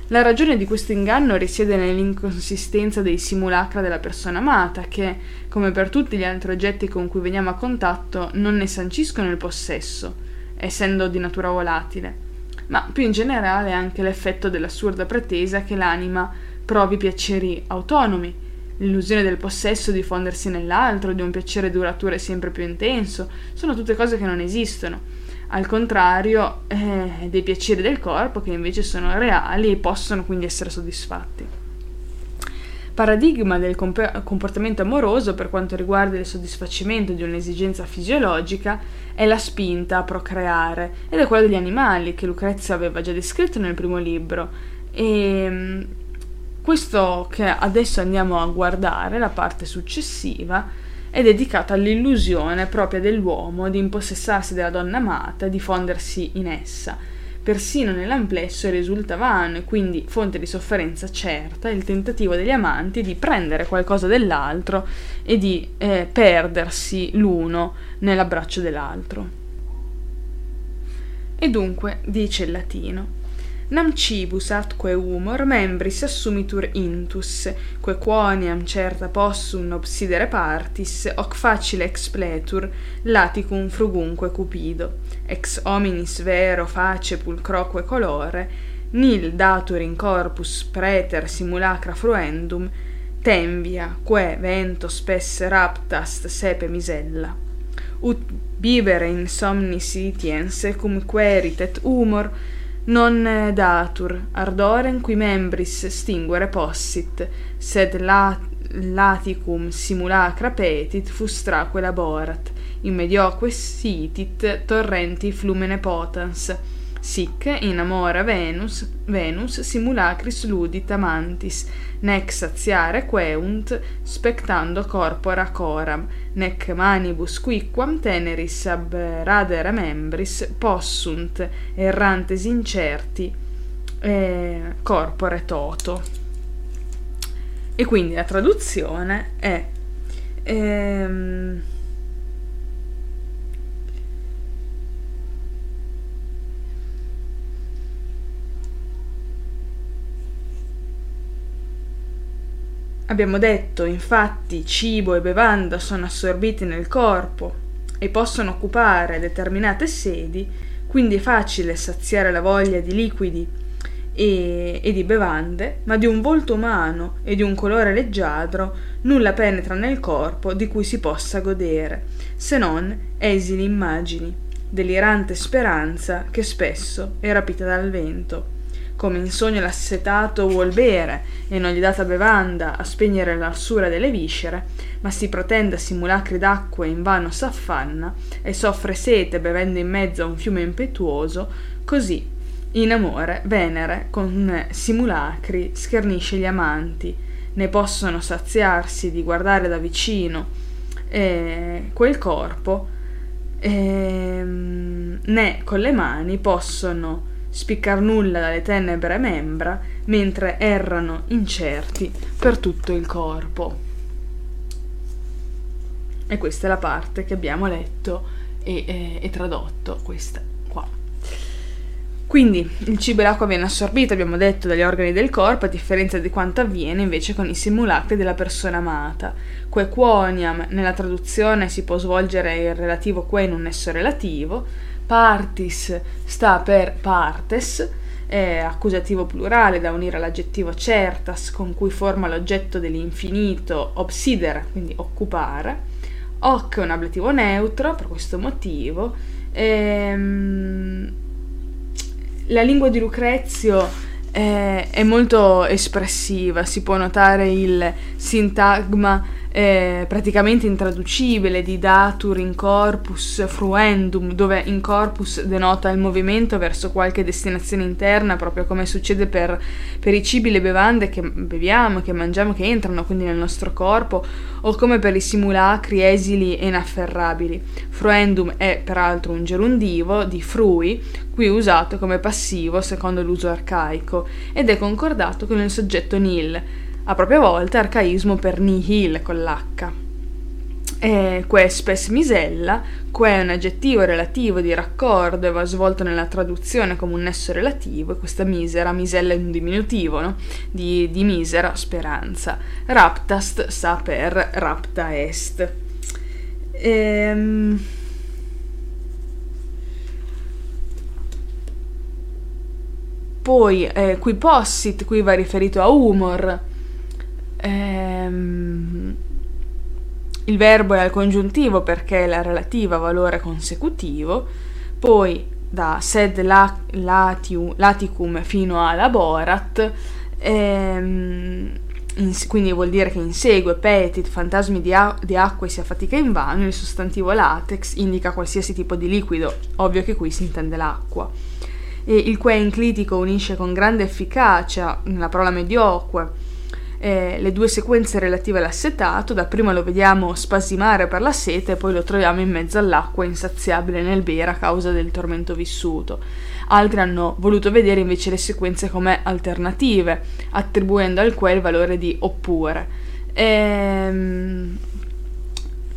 La ragione di questo inganno risiede nell'inconsistenza dei simulacra della persona amata, che, come per tutti gli altri oggetti con cui veniamo a contatto, non ne sanciscono il possesso, essendo di natura volatile, ma più in generale anche l'effetto dell'assurda pretesa che l'anima provi piaceri autonomi, l'illusione del possesso di fondersi nell'altro, di un piacere duraturo e sempre più intenso, sono tutte cose che non esistono. Al contrario, eh, dei piaceri del corpo che invece sono reali e possono quindi essere soddisfatti. Paradigma del comp- comportamento amoroso per quanto riguarda il soddisfacimento di un'esigenza fisiologica è la spinta a procreare ed è quello degli animali che Lucrezia aveva già descritto nel primo libro e questo che adesso andiamo a guardare, la parte successiva, è dedicata all'illusione propria dell'uomo di impossessarsi della donna amata e di fondersi in essa. Persino nell'amplesso risulta vano e quindi fonte di sofferenza certa il tentativo degli amanti di prendere qualcosa dell'altro e di eh, perdersi l'uno nell'abbraccio dell'altro. E dunque dice il latino nam cibus atque humor membris assumitur intus, quae quoniam certa possum obsidere partis, hoc facile expletur, laticum frugunque cupido, ex hominis vero face pulcroque colore, nil datur in corpus preter simulacra fruendum, tenvia, que vento spesse raptast sepe misella. Ut bibere in somnis sitiense cum queritet humor, non datur ardorem qui membris stinguere possit, sed la laticum simulacra petit fustraque laborat, in medioque sitit torrenti flumene potens, sic in amora Venus, Venus simulacris ludit amantis, nec satiare queunt spectando corpora coram, nec manibus quicquam teneris ab radere membris possunt errantes incerti eh, corpore toto. E quindi la traduzione è ehm, Abbiamo detto, infatti, cibo e bevanda sono assorbiti nel corpo e possono occupare determinate sedi, quindi è facile saziare la voglia di liquidi e, e, di bevande, ma di un volto umano e di un colore leggiadro nulla penetra nel corpo di cui si possa godere, se non esili immagini, delirante speranza che spesso è rapita dal vento. Come in sogno l'assetato vuol bere e non gli data bevanda a spegnere l'arsura delle viscere, ma si protenda simulacri d'acqua e invano s'affanna e soffre sete bevendo in mezzo a un fiume impetuoso, così in amore Venere con simulacri schernisce gli amanti, ne possono saziarsi di guardare da vicino eh, quel corpo, eh, né con le mani possono spiccar nulla dalle tenebre membra, mentre errano incerti per tutto il corpo. E questa è la parte che abbiamo letto e, e, e tradotto, questa qua. Quindi il cibo e l'acqua viene assorbito, abbiamo detto, dagli organi del corpo, a differenza di quanto avviene invece con i simulacri della persona amata. Que quoniam, nella traduzione si può svolgere il relativo que in un nesso relativo, partis sta per partes, è accusativo plurale da unire all'aggettivo certas con cui forma l'oggetto dell'infinito obsidere, quindi occupare. Hoc è un ablativo neutro per questo motivo. Ehm, la lingua di Lucrezio è, è molto espressiva, si può notare il sintagma eh, praticamente intraducibile di datur in corpus fruendum, dove in corpus denota il movimento verso qualche destinazione interna, proprio come succede per, per i cibi e le bevande che beviamo, che mangiamo, che entrano quindi nel nostro corpo, o come per i simulacri esili e inafferrabili. Fruendum è peraltro un gerundivo di frui, qui usato come passivo secondo l'uso arcaico, ed è concordato con il soggetto nil a propria volta arcaismo per nihil con l'H. E quespes misella, que è un aggettivo relativo di raccordo e va svolto nella traduzione come un nesso relativo, e questa misera, misella è un diminutivo, no? di, di misera, speranza. Raptast sta per rapta est. Ehm... Poi eh, qui possit, qui va riferito a humor, ehm, il verbo è al congiuntivo perché è la relativa valore consecutivo, poi da sed la, latiu, laticum fino a laborat, ehm, in, quindi vuol dire che insegue petit, fantasmi di, a, di acqua e si affatica in vano, il sostantivo latex indica qualsiasi tipo di liquido, ovvio che qui si intende l'acqua. E il que inclitico unisce con grande efficacia nella parola medioque eh, le due sequenze relative all'assetato, dapprima lo vediamo spasimare per la sete e poi lo troviamo in mezzo all'acqua insaziabile nel bere a causa del tormento vissuto. Altri hanno voluto vedere invece le sequenze come alternative, attribuendo al quel valore di oppure. Ehm,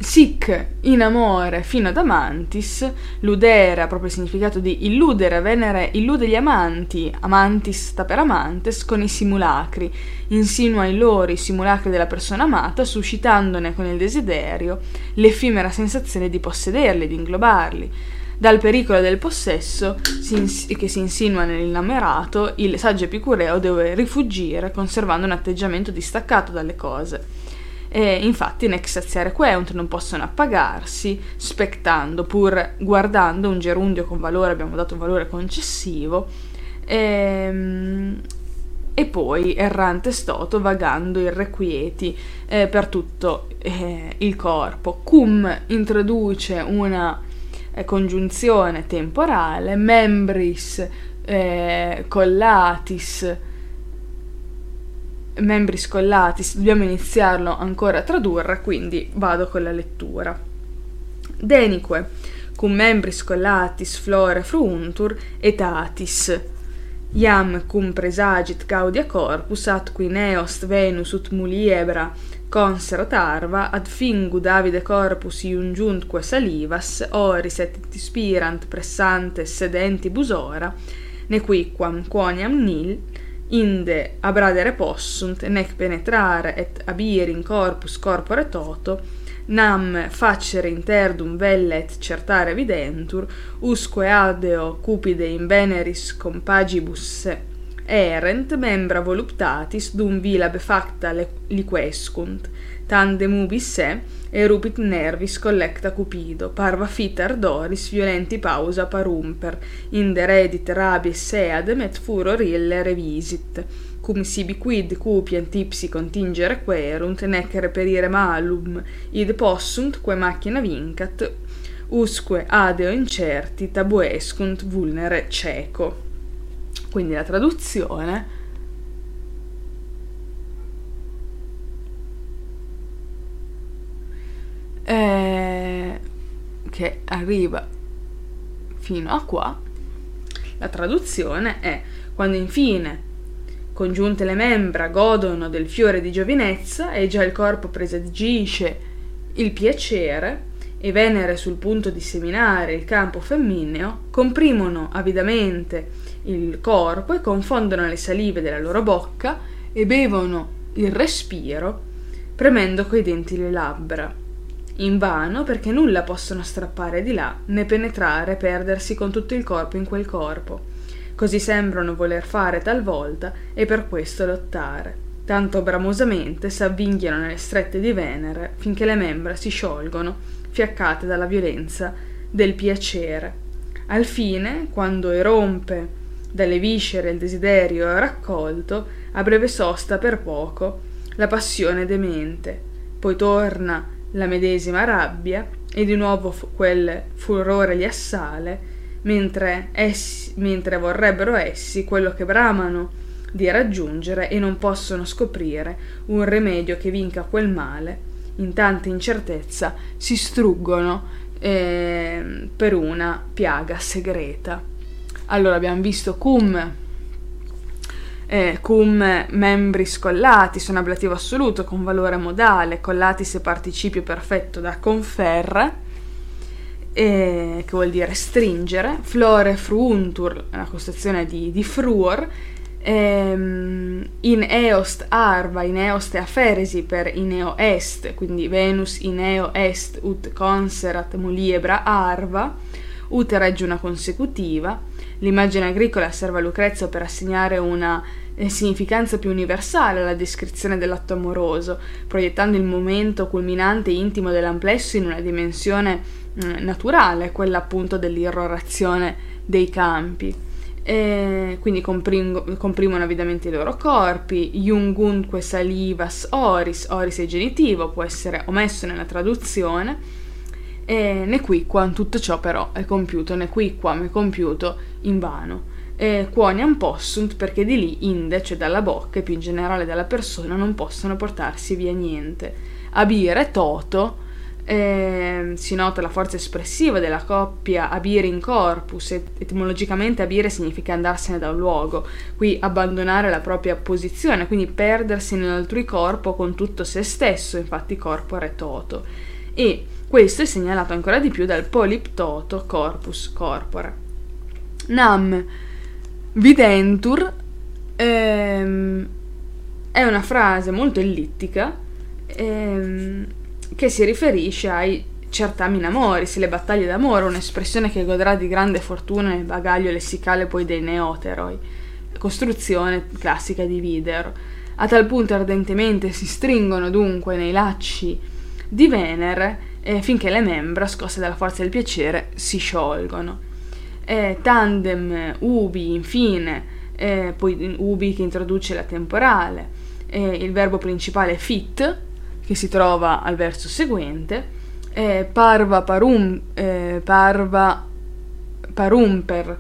Sic in amore fino ad amantis, ludere ha proprio il significato di illudere, Venere illude gli amanti, amantis sta per amantes, con i simulacri, insinua in loro i simulacri della persona amata, suscitandone con il desiderio l'effimera sensazione di possederli, di inglobarli. Dal pericolo del possesso che si insinua nell'innamorato, il saggio epicureo deve rifugire conservando un atteggiamento distaccato dalle cose e infatti nec saziare queunt non possono appagarsi, spettando, pur guardando un gerundio con valore, abbiamo dato un valore concessivo, e, ehm, e poi errante stoto vagando irrequieti eh, per tutto eh, il corpo. Cum introduce una eh, congiunzione temporale, membris eh, collatis, membri scollati, dobbiamo iniziarlo ancora a tradurre, quindi vado con la lettura. Denique, cum membri scollatis flore fruuntur etatis, iam cum presagit gaudia corpus atqui neost venus ut muliebra conserat arva ad fingu Davide corpus iungiuntque salivas oris et ispirant pressantes sedentibus ora nequiquam quoniam nil inde abradere possunt, nec penetrare et abire in corpus corpore toto, nam facere interdum velle et certare videntur, usque adeo cupide in veneris compagibus erent membra voluptatis dum vila befacta liquescunt, tandem ubi se, erupit nervis collecta cupido, parva fit ardoris violenti pausa parumper, inderedit rabies seadem et furor ille revisit, cum sibi quid cupient tipsi contingere querunt, nec reperire malum, id possunt que machina vincat, usque adeo incerti tabuescunt vulnere ceco. Quindi la traduzione è che arriva fino a qua. La traduzione è quando infine congiunte le membra godono del fiore di giovinezza e già il corpo presagisce il piacere, e Venere sul punto di seminare il campo femmineo, comprimono avidamente il corpo e confondono le salive della loro bocca e bevono il respiro, premendo coi denti le labbra. Invano perché nulla possono strappare di là, né penetrare perdersi con tutto il corpo in quel corpo. Così sembrano voler fare talvolta e per questo lottare. Tanto bramosamente s'avvinghiano nelle strette di Venere finché le membra si sciolgono fiaccate dalla violenza del piacere. Al fine, quando erompe dalle viscere il desiderio raccolto, a breve sosta per poco la passione demente, poi torna la medesima rabbia e di nuovo fu- quel furore li assale, mentre, essi, mentre vorrebbero essi quello che bramano di raggiungere e non possono scoprire un rimedio che vinca quel male in tanta incertezza si struggono eh, per una piaga segreta. Allora abbiamo visto cum, eh, cum membri scollati sono ablativo assoluto con valore modale, collati se participio perfetto da conferre, eh, che vuol dire stringere, flore fruuntur, la costruzione di, di fruor, ehm, in Eost Arva, in Eost Aferesi per Ineo Est, quindi Venus in Eo Est ut conserat muliebra Arva, ut regge una consecutiva. L'immagine agricola serve a Lucrezio per assegnare una significanza più universale alla descrizione dell'atto amoroso, proiettando il momento culminante e intimo dell'amplesso in una dimensione mh, naturale, quella appunto dell'irrorazione dei campi. E quindi comprimono avidamente i loro corpi, Jungunque salivas oris, oris è genitivo, può essere omesso nella traduzione, e nequiquam tutto ciò però è compiuto, nequiquam è compiuto in vano. E quoniam possunt perché di lì inde, cioè dalla bocca e più in generale dalla persona, non possono portarsi via niente. Abire toto eh, si nota la forza espressiva della coppia abire in corpus, etimologicamente abire significa andarsene da un luogo, qui abbandonare la propria posizione, quindi perdersi nell'altrui corpo con tutto se stesso, infatti corpore toto. E questo è segnalato ancora di più dal poliptoto corpus corpore. Nam videntur ehm, è una frase molto ellittica ehm, che si riferisce ai certamin amoris, le battaglie d'amore, un'espressione che godrà di grande fortuna nel bagaglio lessicale poi dei neoteroi, costruzione classica di Videro. A tal punto ardentemente si stringono dunque nei lacci di Venere eh, finché le membra, scosse dalla forza del piacere, si sciolgono. Eh, tandem ubi, infine, eh, poi ubi che introduce la temporale, il verbo principale fit, che si trova al verso seguente, eh, parva parum, eh, parva parumper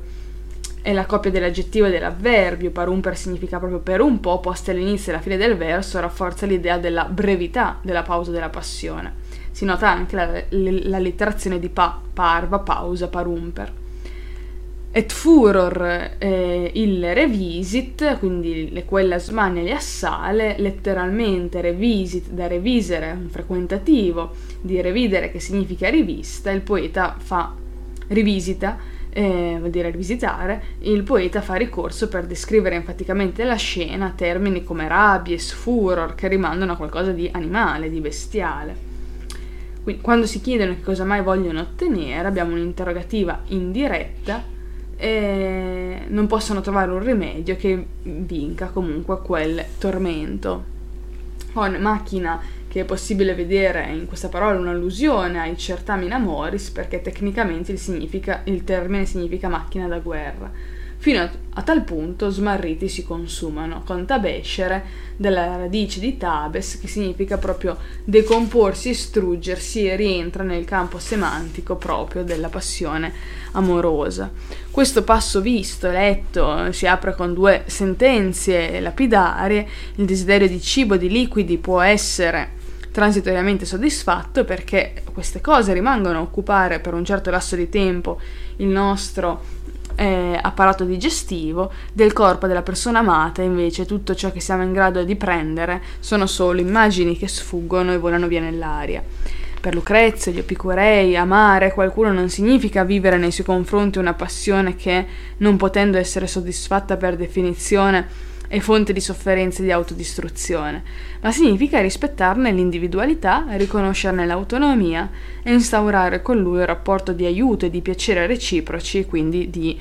è la coppia dell'aggettivo e dell'avverbio, parumper significa proprio per un po', poste all'inizio e alla fine del verso, rafforza l'idea della brevità della pausa della passione. Si nota anche la, la, la di pa, parva, pausa, parumper et furor eh, il revisit, quindi le, quella smania li assale, letteralmente revisit da revisere, un frequentativo di revidere che significa rivista, il poeta fa rivisita, eh, vuol dire rivisitare, il poeta fa ricorso per descrivere enfaticamente la scena termini come rabies, furor, che rimandano a qualcosa di animale, di bestiale. Quindi, quando si chiedono che cosa mai vogliono ottenere, abbiamo un'interrogativa indiretta e non possono trovare un rimedio che vinca comunque quel tormento. Con macchina che è possibile vedere in questa parola un'allusione ai certamen amoris perché tecnicamente il, il termine significa macchina da guerra fino a, a, tal punto smarriti si consumano, con tabescere della radice di tabes, che significa proprio decomporsi, struggersi e rientra nel campo semantico proprio della passione amorosa. Questo passo visto, letto, si apre con due sentenze lapidarie, il desiderio di cibo, di liquidi può essere transitoriamente soddisfatto perché queste cose rimangono a occupare per un certo lasso di tempo il nostro eh, apparato digestivo, del corpo della persona amata invece tutto ciò che siamo in grado di prendere sono solo immagini che sfuggono e volano via nell'aria. Per Lucrezio, gli epicurei, amare qualcuno non significa vivere nei suoi confronti una passione che, non potendo essere soddisfatta per definizione, è fonte di sofferenze e di autodistruzione, ma significa rispettarne l'individualità, riconoscerne l'autonomia e instaurare con lui un rapporto di aiuto e di piacere reciproci e quindi di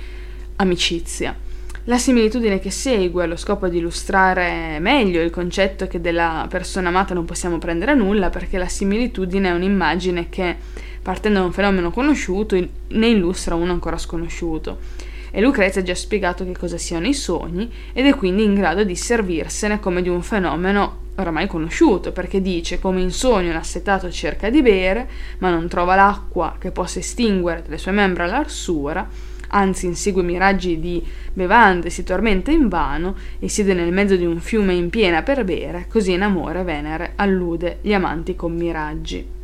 amicizia. La similitudine che segue allo scopo di illustrare meglio il concetto che della persona amata non possiamo prendere nulla perché la similitudine è un'immagine che, partendo da un fenomeno conosciuto, ne illustra uno ancora sconosciuto e Lucrezia ha già spiegato che cosa siano i sogni ed è quindi in grado di servirsene come di un fenomeno oramai conosciuto, perché dice come in sogno l'assetato cerca di bere, ma non trova l'acqua che possa estinguere dalle sue membra l'arsura, anzi insegue miraggi di bevande, si tormenta invano e siede nel mezzo di un fiume in piena per bere, così in amore Venere allude gli amanti con miraggi.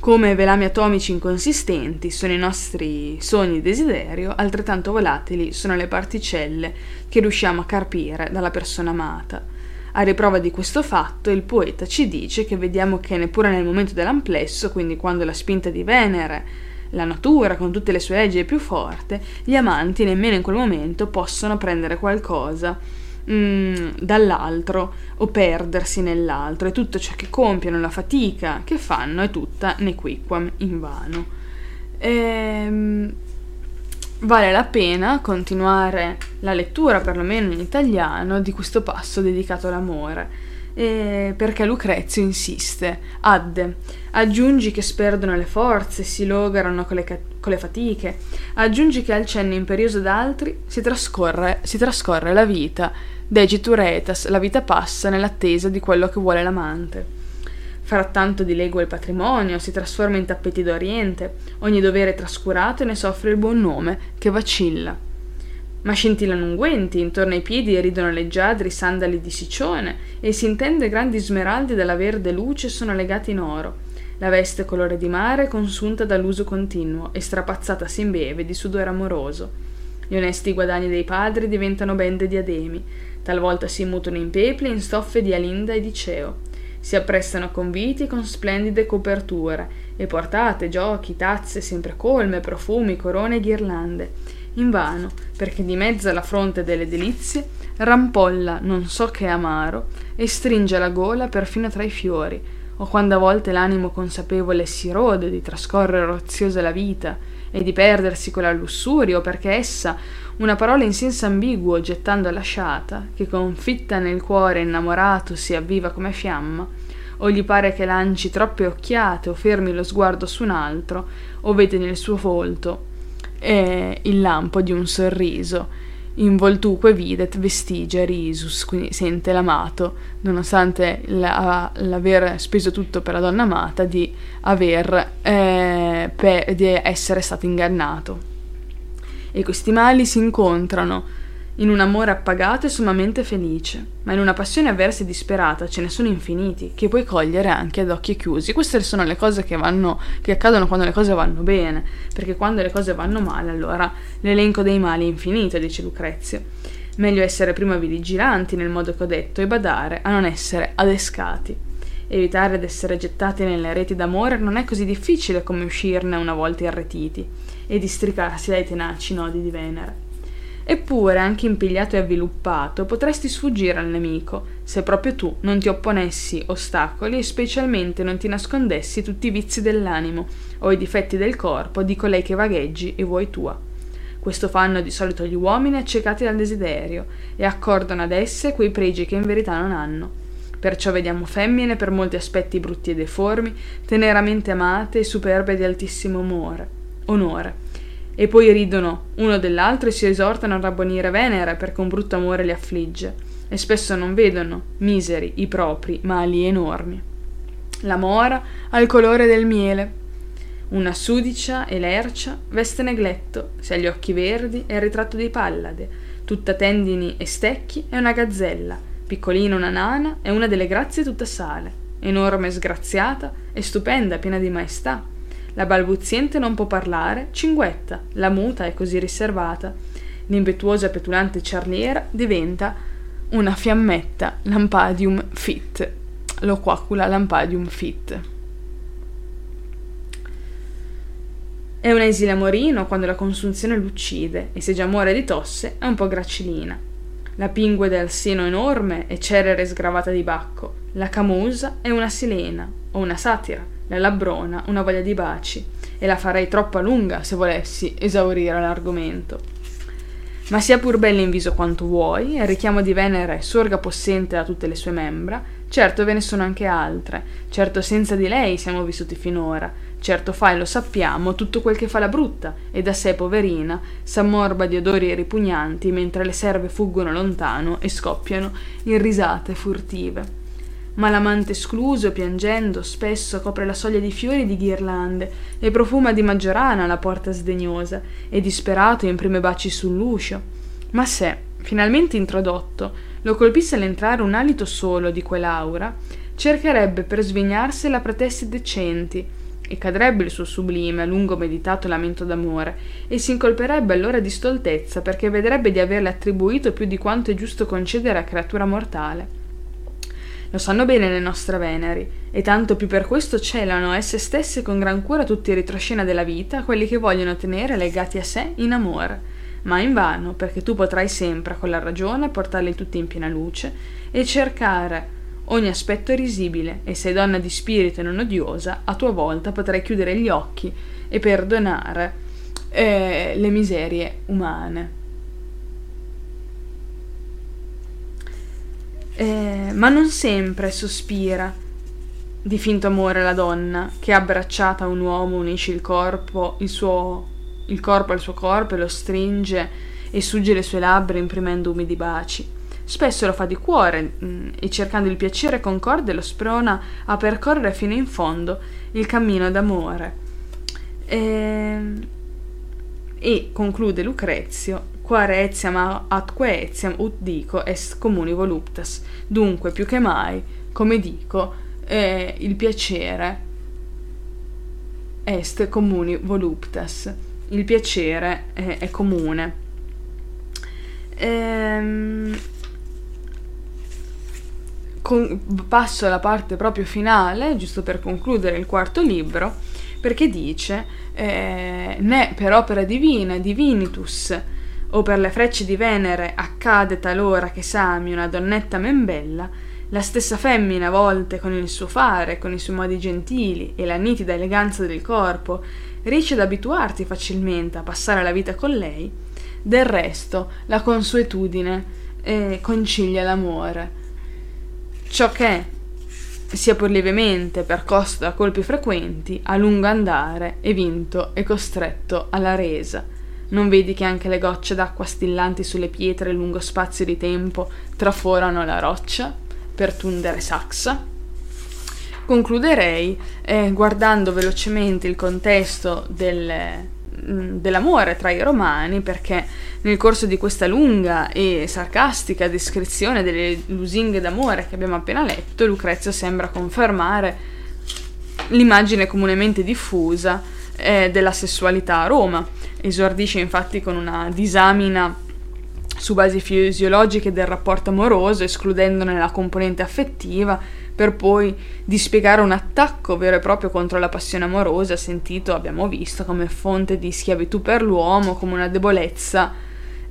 Come velami atomici inconsistenti sono i nostri sogni e desiderio, altrettanto volatili sono le particelle che riusciamo a carpire dalla persona amata. A riprova di questo fatto, il poeta ci dice che vediamo che neppure nel momento dell'amplesso, quindi quando la spinta di Venere, la natura con tutte le sue leggi è più forte, gli amanti nemmeno in quel momento possono prendere qualcosa mm, dall'altro o perdersi nell'altro e tutto ciò che compiono, la fatica che fanno è tutta nequiquam invano. Ehm, vale la pena continuare la lettura, perlomeno in italiano, di questo passo dedicato all'amore. Eh, perché Lucrezio insiste, adde, aggiungi che sperdono le forze, si logarano con le, ca- con le fatiche, aggiungi che al cenno imperioso d'altri si trascorre, si trascorre la vita Degituretas, la vita passa nell'attesa di quello che vuole l'amante. Frattanto dilegua il patrimonio, si trasforma in tappeti d'Oriente, ogni dovere trascurato ne soffre il buon nome, che vacilla. Ma scintillano unguenti, intorno ai piedi ridono leggiadri sandali di sicione, e si intende grandi smeraldi dalla verde luce sono legati in oro. La veste colore di mare consunta dall'uso continuo e strapazzata si imbeve di sudore amoroso. Gli onesti guadagni dei padri diventano bende diademi, talvolta si mutano in pepli in stoffe di Alinda e di Ceo. Si apprestano conviti con splendide coperture e portate, giochi, tazze sempre colme, profumi, corone e ghirlande. Invano, perché di mezzo alla fronte delle delizie rampolla non so che amaro e stringe la gola perfino tra i fiori, o quando a volte l'animo consapevole si rode di trascorrere oziosa la vita e di perdersi con la lussuria, o perché essa una parola in senso ambiguo gettando lasciata, che confitta nel cuore innamorato si avviva come fiamma, o gli pare che lanci troppe occhiate o fermi lo sguardo su un altro, o vede nel suo volto eh, il lampo di un sorriso. In voltuque videt vestigia risus, quindi sente l'amato, nonostante la, l'aver speso tutto per la donna amata, di, aver, eh, per, di essere stato ingannato e questi mali si incontrano in un amore appagato e sommamente felice, ma in una passione avversa e disperata ce ne sono infiniti, che puoi cogliere anche ad occhi chiusi. Queste sono le cose che, vanno, che accadono quando le cose vanno bene, perché quando le cose vanno male, allora l'elenco dei mali è infinito, dice Lucrezio. Meglio essere prima vigilanti nel modo che ho detto e badare a non essere adescati. Evitare di essere gettati nelle reti d'amore non è così difficile come uscirne una volta irretiti e districarsi dai tenaci nodi di Venere. Eppure, anche impigliato e avviluppato, potresti sfuggire al nemico, se proprio tu non ti opponessi ostacoli e specialmente non ti nascondessi tutti i vizi dell'animo o i difetti del corpo di colei che vagheggi e vuoi tua. Questo fanno di solito gli uomini accecati dal desiderio e accordano ad esse quei pregi che in verità non hanno. Perciò vediamo femmine per molti aspetti brutti e deformi, teneramente amate e superbe di altissimo umore, onore. E poi ridono uno dell'altro e si esortano a rabbonire Venere perché un brutto amore li affligge, e spesso non vedono, miseri, i propri mali enormi. La mora ha il colore del miele, una sudicia e lercia veste negletto, se ha gli occhi verdi è il ritratto di Pallade, tutta tendini e stecchi è una gazzella, piccolina una nana è una delle grazie tutta sale, enorme sgraziata e stupenda, piena di maestà. La balbuziente non può parlare, cinguetta, la muta è così riservata. L'impetuosa e petulante ciarliera diventa una fiammetta, lampadium fit, loquacula lampadium fit. È un esile amorino quando la consunzione l'uccide e se già muore di tosse è un po' gracilina. La pingue dal seno enorme è cerere sgravata di bacco, la camusa è una silena o una satira, la labbrona una voglia di baci e la farei troppo lunga se volessi esaurire l'argomento. Ma sia pur bella in viso quanto vuoi, il richiamo di Venere sorga possente da tutte le sue membra, certo ve ne sono anche altre, certo senza di lei siamo vissuti finora, Certo fa, e lo sappiamo, tutto quel che fa la brutta, e da sé, poverina, s'ammorba di odori ripugnanti mentre le serve fuggono lontano e scoppiano in risate furtive. Ma l'amante escluso, piangendo, spesso copre la soglia di fiori e di ghirlande e profuma di maggiorana la porta sdegnosa e disperato imprime baci sull'uscio. Ma se, finalmente introdotto, lo colpisse all'entrare un alito solo di quell'aura, cercherebbe per svignarsela pretesti decenti, e cadrebbe il suo sublime, a lungo meditato lamento d'amore, e si incolperebbe allora di stoltezza, perché vedrebbe di averle attribuito più di quanto è giusto concedere a creatura mortale. Lo sanno bene le nostre Veneri, e tanto più per questo celano esse stesse con gran cura tutti i ritroscena della vita, quelli che vogliono tenere legati a sé in amore. Ma invano, perché tu potrai sempre, con la ragione, portarli tutti in piena luce e cercare ogni aspetto risibile e sei donna di spirito e non odiosa, a tua volta potrai chiudere gli occhi e perdonare eh, le miserie umane. Eh, ma non sempre sospira di finto amore la donna che abbracciata a un uomo unisce il corpo, il suo il corpo al suo corpo e lo stringe e sugge le sue labbra imprimendo umidi baci. Spesso lo fa di cuore mh, mm, e cercando il piacere concorde lo sprona a percorrere fino in fondo il cammino d'amore. E, ehm, e conclude Lucrezio, quare etiam atque etiam ut dico est comuni voluptas. Dunque, più che mai, come dico, eh, il piacere est comuni voluptas. Il piacere è, è comune. Ehm, con, passo alla parte proprio finale, giusto per concludere il quarto libro, perché dice eh, né per opera divina, divinitus, o per le frecce di Venere accade talora che s'ami una donnetta men bella, la stessa femmina a volte con il suo fare, con i suoi modi gentili e la nitida eleganza del corpo, riesce ad abituarti facilmente a passare la vita con lei, del resto la consuetudine eh, concilia l'amore Ciò che, sia pur lievemente percosso da colpi frequenti, a lungo andare è vinto e costretto alla resa. Non vedi che anche le gocce d'acqua stillanti sulle pietre lungo spazio di tempo traforano la roccia per tundere saxa? Concluderei eh, guardando velocemente il contesto del, mm, dell'amore tra i romani perché nel corso di questa lunga e sarcastica descrizione delle lusinghe d'amore che abbiamo appena letto, Lucrezio sembra confermare l'immagine comunemente diffusa eh, della sessualità a Roma. Esordisce infatti con una disamina su basi fisiologiche del rapporto amoroso, escludendone la componente affettiva, per poi dispiegare un attacco vero e proprio contro la passione amorosa, sentito, abbiamo visto, come fonte di schiavitù per l'uomo, come una debolezza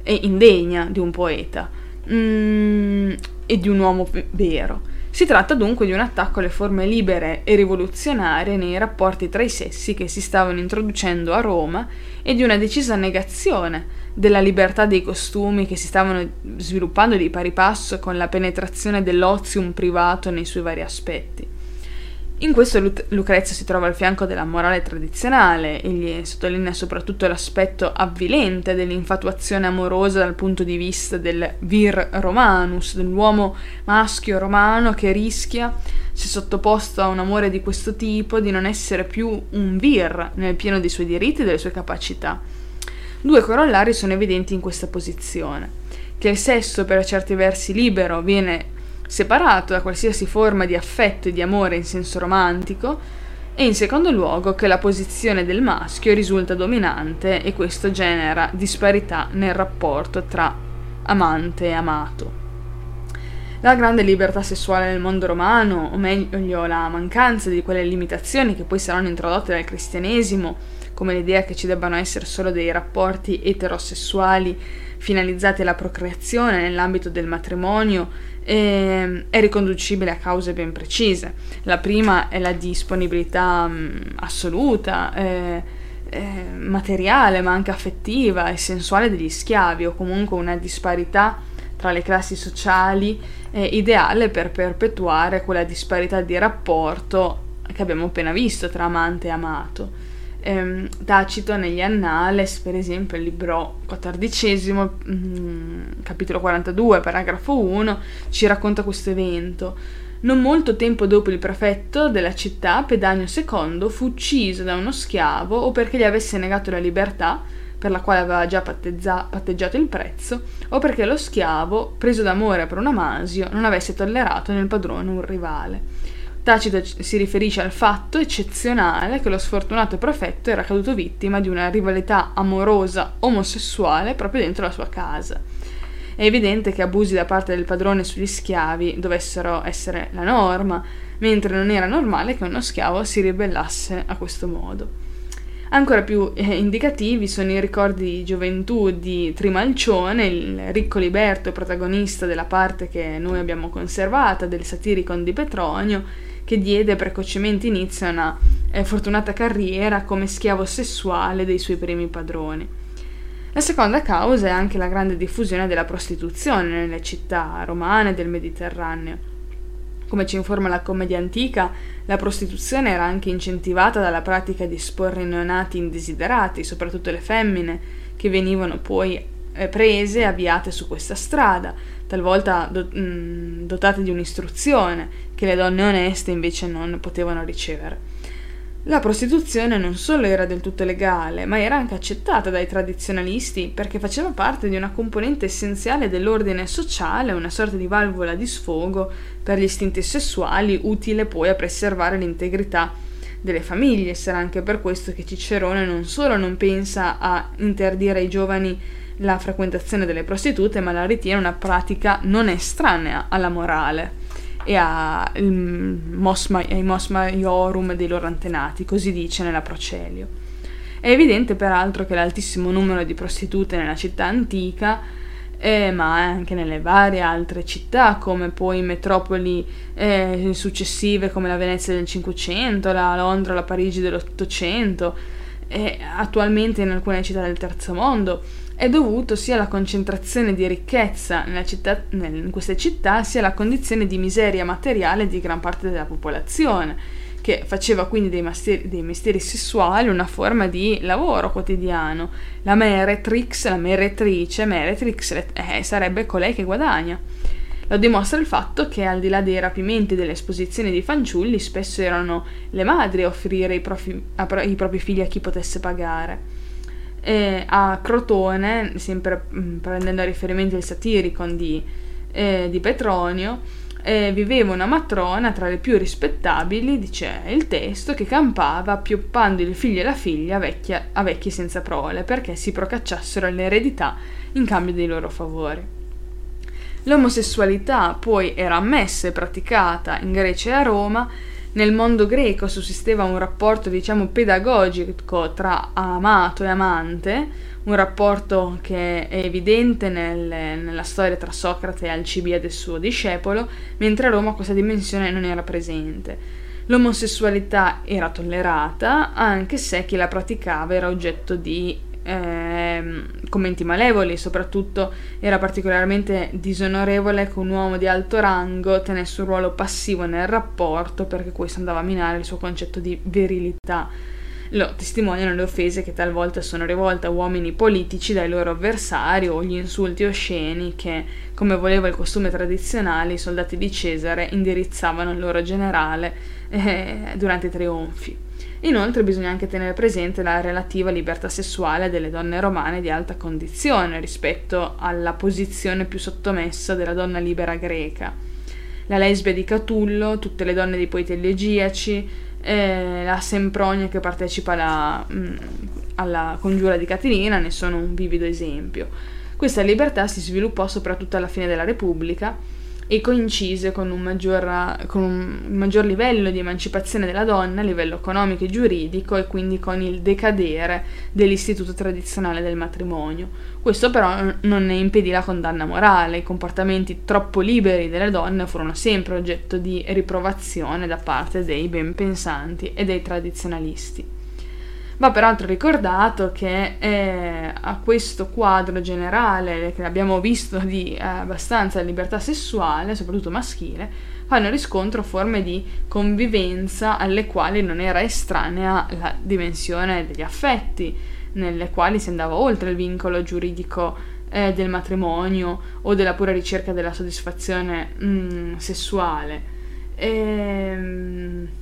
indegna di un poeta mm, e di un uomo vero. Si tratta dunque di un attacco alle forme libere e rivoluzionarie nei rapporti tra i sessi che si stavano introducendo a Roma e di una decisa negazione della libertà dei costumi che si stavano sviluppando di pari passo con la penetrazione dell'ozium privato nei suoi vari aspetti. In questo Lucrezia si trova al fianco della morale tradizionale, egli sottolinea soprattutto l'aspetto avvilente dell'infatuazione amorosa dal punto di vista del vir romanus, dell'uomo maschio romano che rischia, se sottoposto a un amore di questo tipo, di non essere più un vir nel pieno dei suoi diritti e delle sue capacità. Due corollari sono evidenti in questa posizione, che il sesso per certi versi libero viene separato da qualsiasi forma di affetto e di amore in senso romantico, e in secondo luogo che la posizione del maschio risulta dominante e questo genera disparità nel rapporto tra amante e amato. La grande libertà sessuale nel mondo romano, o meglio la mancanza di quelle limitazioni che poi saranno introdotte dal cristianesimo, come l'idea che ci debbano essere solo dei rapporti eterosessuali finalizzati alla procreazione nell'ambito del matrimonio, eh, è riconducibile a cause ben precise. La prima è la disponibilità mh, mm, assoluta, eh, eh, materiale, ma anche affettiva e sensuale degli schiavi, o comunque una disparità tra le classi sociali eh, ideale per perpetuare quella disparità di rapporto che abbiamo appena visto tra amante e amato ehm, Tacito negli Annales, per esempio il libro XIV, mm, capitolo 42, paragrafo 1, ci racconta questo evento. Non molto tempo dopo il prefetto della città, Pedanio II, fu ucciso da uno schiavo o perché gli avesse negato la libertà, per la quale aveva già patteggiato il prezzo, o perché lo schiavo, preso d'amore per un amasio, non avesse tollerato nel padrone un rivale. Tacito si riferisce al fatto eccezionale che lo sfortunato prefetto era caduto vittima di una rivalità amorosa omosessuale proprio dentro la sua casa. È evidente che abusi da parte del padrone sugli schiavi dovessero essere la norma, mentre non era normale che uno schiavo si ribellasse a questo modo. Ancora più eh, indicativi sono i ricordi di gioventù di Trimalcione, il ricco liberto protagonista della parte che noi abbiamo conservata del satiricon di Petronio, che diede precocemente inizio a una eh, fortunata carriera come schiavo sessuale dei suoi primi padroni. La seconda causa è anche la grande diffusione della prostituzione nelle città romane del Mediterraneo. Come ci informa la commedia antica, la prostituzione era anche incentivata dalla pratica di esporre neonati indesiderati, soprattutto le femmine, che venivano poi eh, prese e avviate su questa strada, talvolta do- mh, dotate di un'istruzione che le donne oneste invece non potevano ricevere. La prostituzione non solo era del tutto legale, ma era anche accettata dai tradizionalisti perché faceva parte di una componente essenziale dell'ordine sociale, una sorta di valvola di sfogo per gli istinti sessuali, utile poi a preservare l'integrità delle famiglie. Sarà anche per questo che Cicerone non solo non pensa a interdire ai giovani la frequentazione delle prostitute, ma la ritiene una pratica non estranea alla morale e ai mos maiorum dei loro antenati, così dice nella Procelio. È evidente peraltro che l'altissimo numero di prostitute nella città antica, eh, ma anche nelle varie altre città, come poi metropoli eh, successive come la Venezia del Cinquecento, la Londra, la Parigi dell'Ottocento, e attualmente in alcune città del Terzo Mondo, è dovuto sia alla concentrazione di ricchezza città, in queste città, sia alla condizione di miseria materiale di gran parte della popolazione, che faceva quindi dei mestieri, dei mestieri sessuali una forma di lavoro quotidiano. La meretrix, la meretrice, meretrix eh, sarebbe colei che guadagna. Lo dimostra il fatto che al di là dei rapimenti e delle esposizioni di fanciulli, spesso erano le madri a offrire i, profi, a, i propri figli a chi potesse pagare eh, a Crotone, sempre mm, prendendo a riferimento il Satiricon di, eh, di Petronio, eh, viveva una matrona tra le più rispettabili, dice il testo, che campava appioppando il figlio e la figlia vecchia, a vecchi senza prole perché si procacciassero l'eredità in cambio dei loro favori. L'omosessualità poi era ammessa e praticata in Grecia e a Roma Nel mondo greco sussisteva un rapporto, diciamo, pedagogico tra amato e amante, un rapporto che è evidente nel, nella storia tra Socrate e Alcibiade e suo discepolo, mentre a Roma questa dimensione non era presente. L'omosessualità era tollerata, anche se chi la praticava era oggetto di eh, commenti malevoli, soprattutto era particolarmente disonorevole che un uomo di alto rango tenesse un ruolo passivo nel rapporto perché questo andava a minare il suo concetto di virilità. Lo testimoniano le offese che talvolta sono rivolte a uomini politici dai loro avversari o gli insulti osceni che, come voleva il costume tradizionale, i soldati di Cesare indirizzavano al loro generale eh, durante i trionfi. Inoltre bisogna anche tenere presente la relativa libertà sessuale delle donne romane di alta condizione rispetto alla posizione più sottomessa della donna libera greca. La lesbia di Catullo, tutte le donne dei poeti elegiaci, eh, la Sempronia che partecipa alla, mh, mm, alla congiura di Catilina ne sono un vivido esempio. Questa libertà si sviluppò soprattutto alla fine della Repubblica e coincise con un, maggior, con un maggior livello di emancipazione della donna a livello economico e giuridico e quindi con il decadere dell'istituto tradizionale del matrimonio. Questo però non ne impedì la condanna morale, i comportamenti troppo liberi delle donne furono sempre oggetto di riprovazione da parte dei ben pensanti e dei tradizionalisti. Va peraltro ricordato che eh, a questo quadro generale che abbiamo visto di eh, abbastanza libertà sessuale, soprattutto maschile, fanno riscontro forme di convivenza alle quali non era estranea la dimensione degli affetti, nelle quali si andava oltre il vincolo giuridico eh, del matrimonio o della pura ricerca della soddisfazione mm, sessuale. Ehm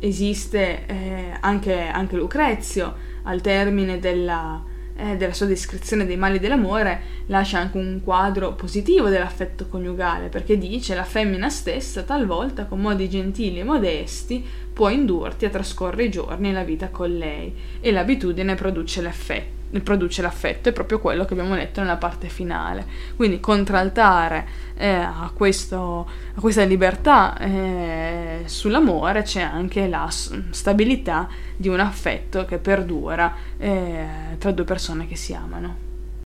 esiste eh, anche, anche, Lucrezio, al termine della, eh, della, sua descrizione dei mali dell'amore, lascia anche un quadro positivo dell'affetto coniugale, perché dice la femmina stessa talvolta con modi gentili e modesti può indurti a trascorrere i giorni e la vita con lei e l'abitudine produce l'effetto produce l'affetto, è proprio quello che abbiamo letto nella parte finale. Quindi contraltare eh, a, questo, a, questa libertà eh, sull'amore c'è anche la stabilità di un affetto che perdura eh, tra due persone che si amano.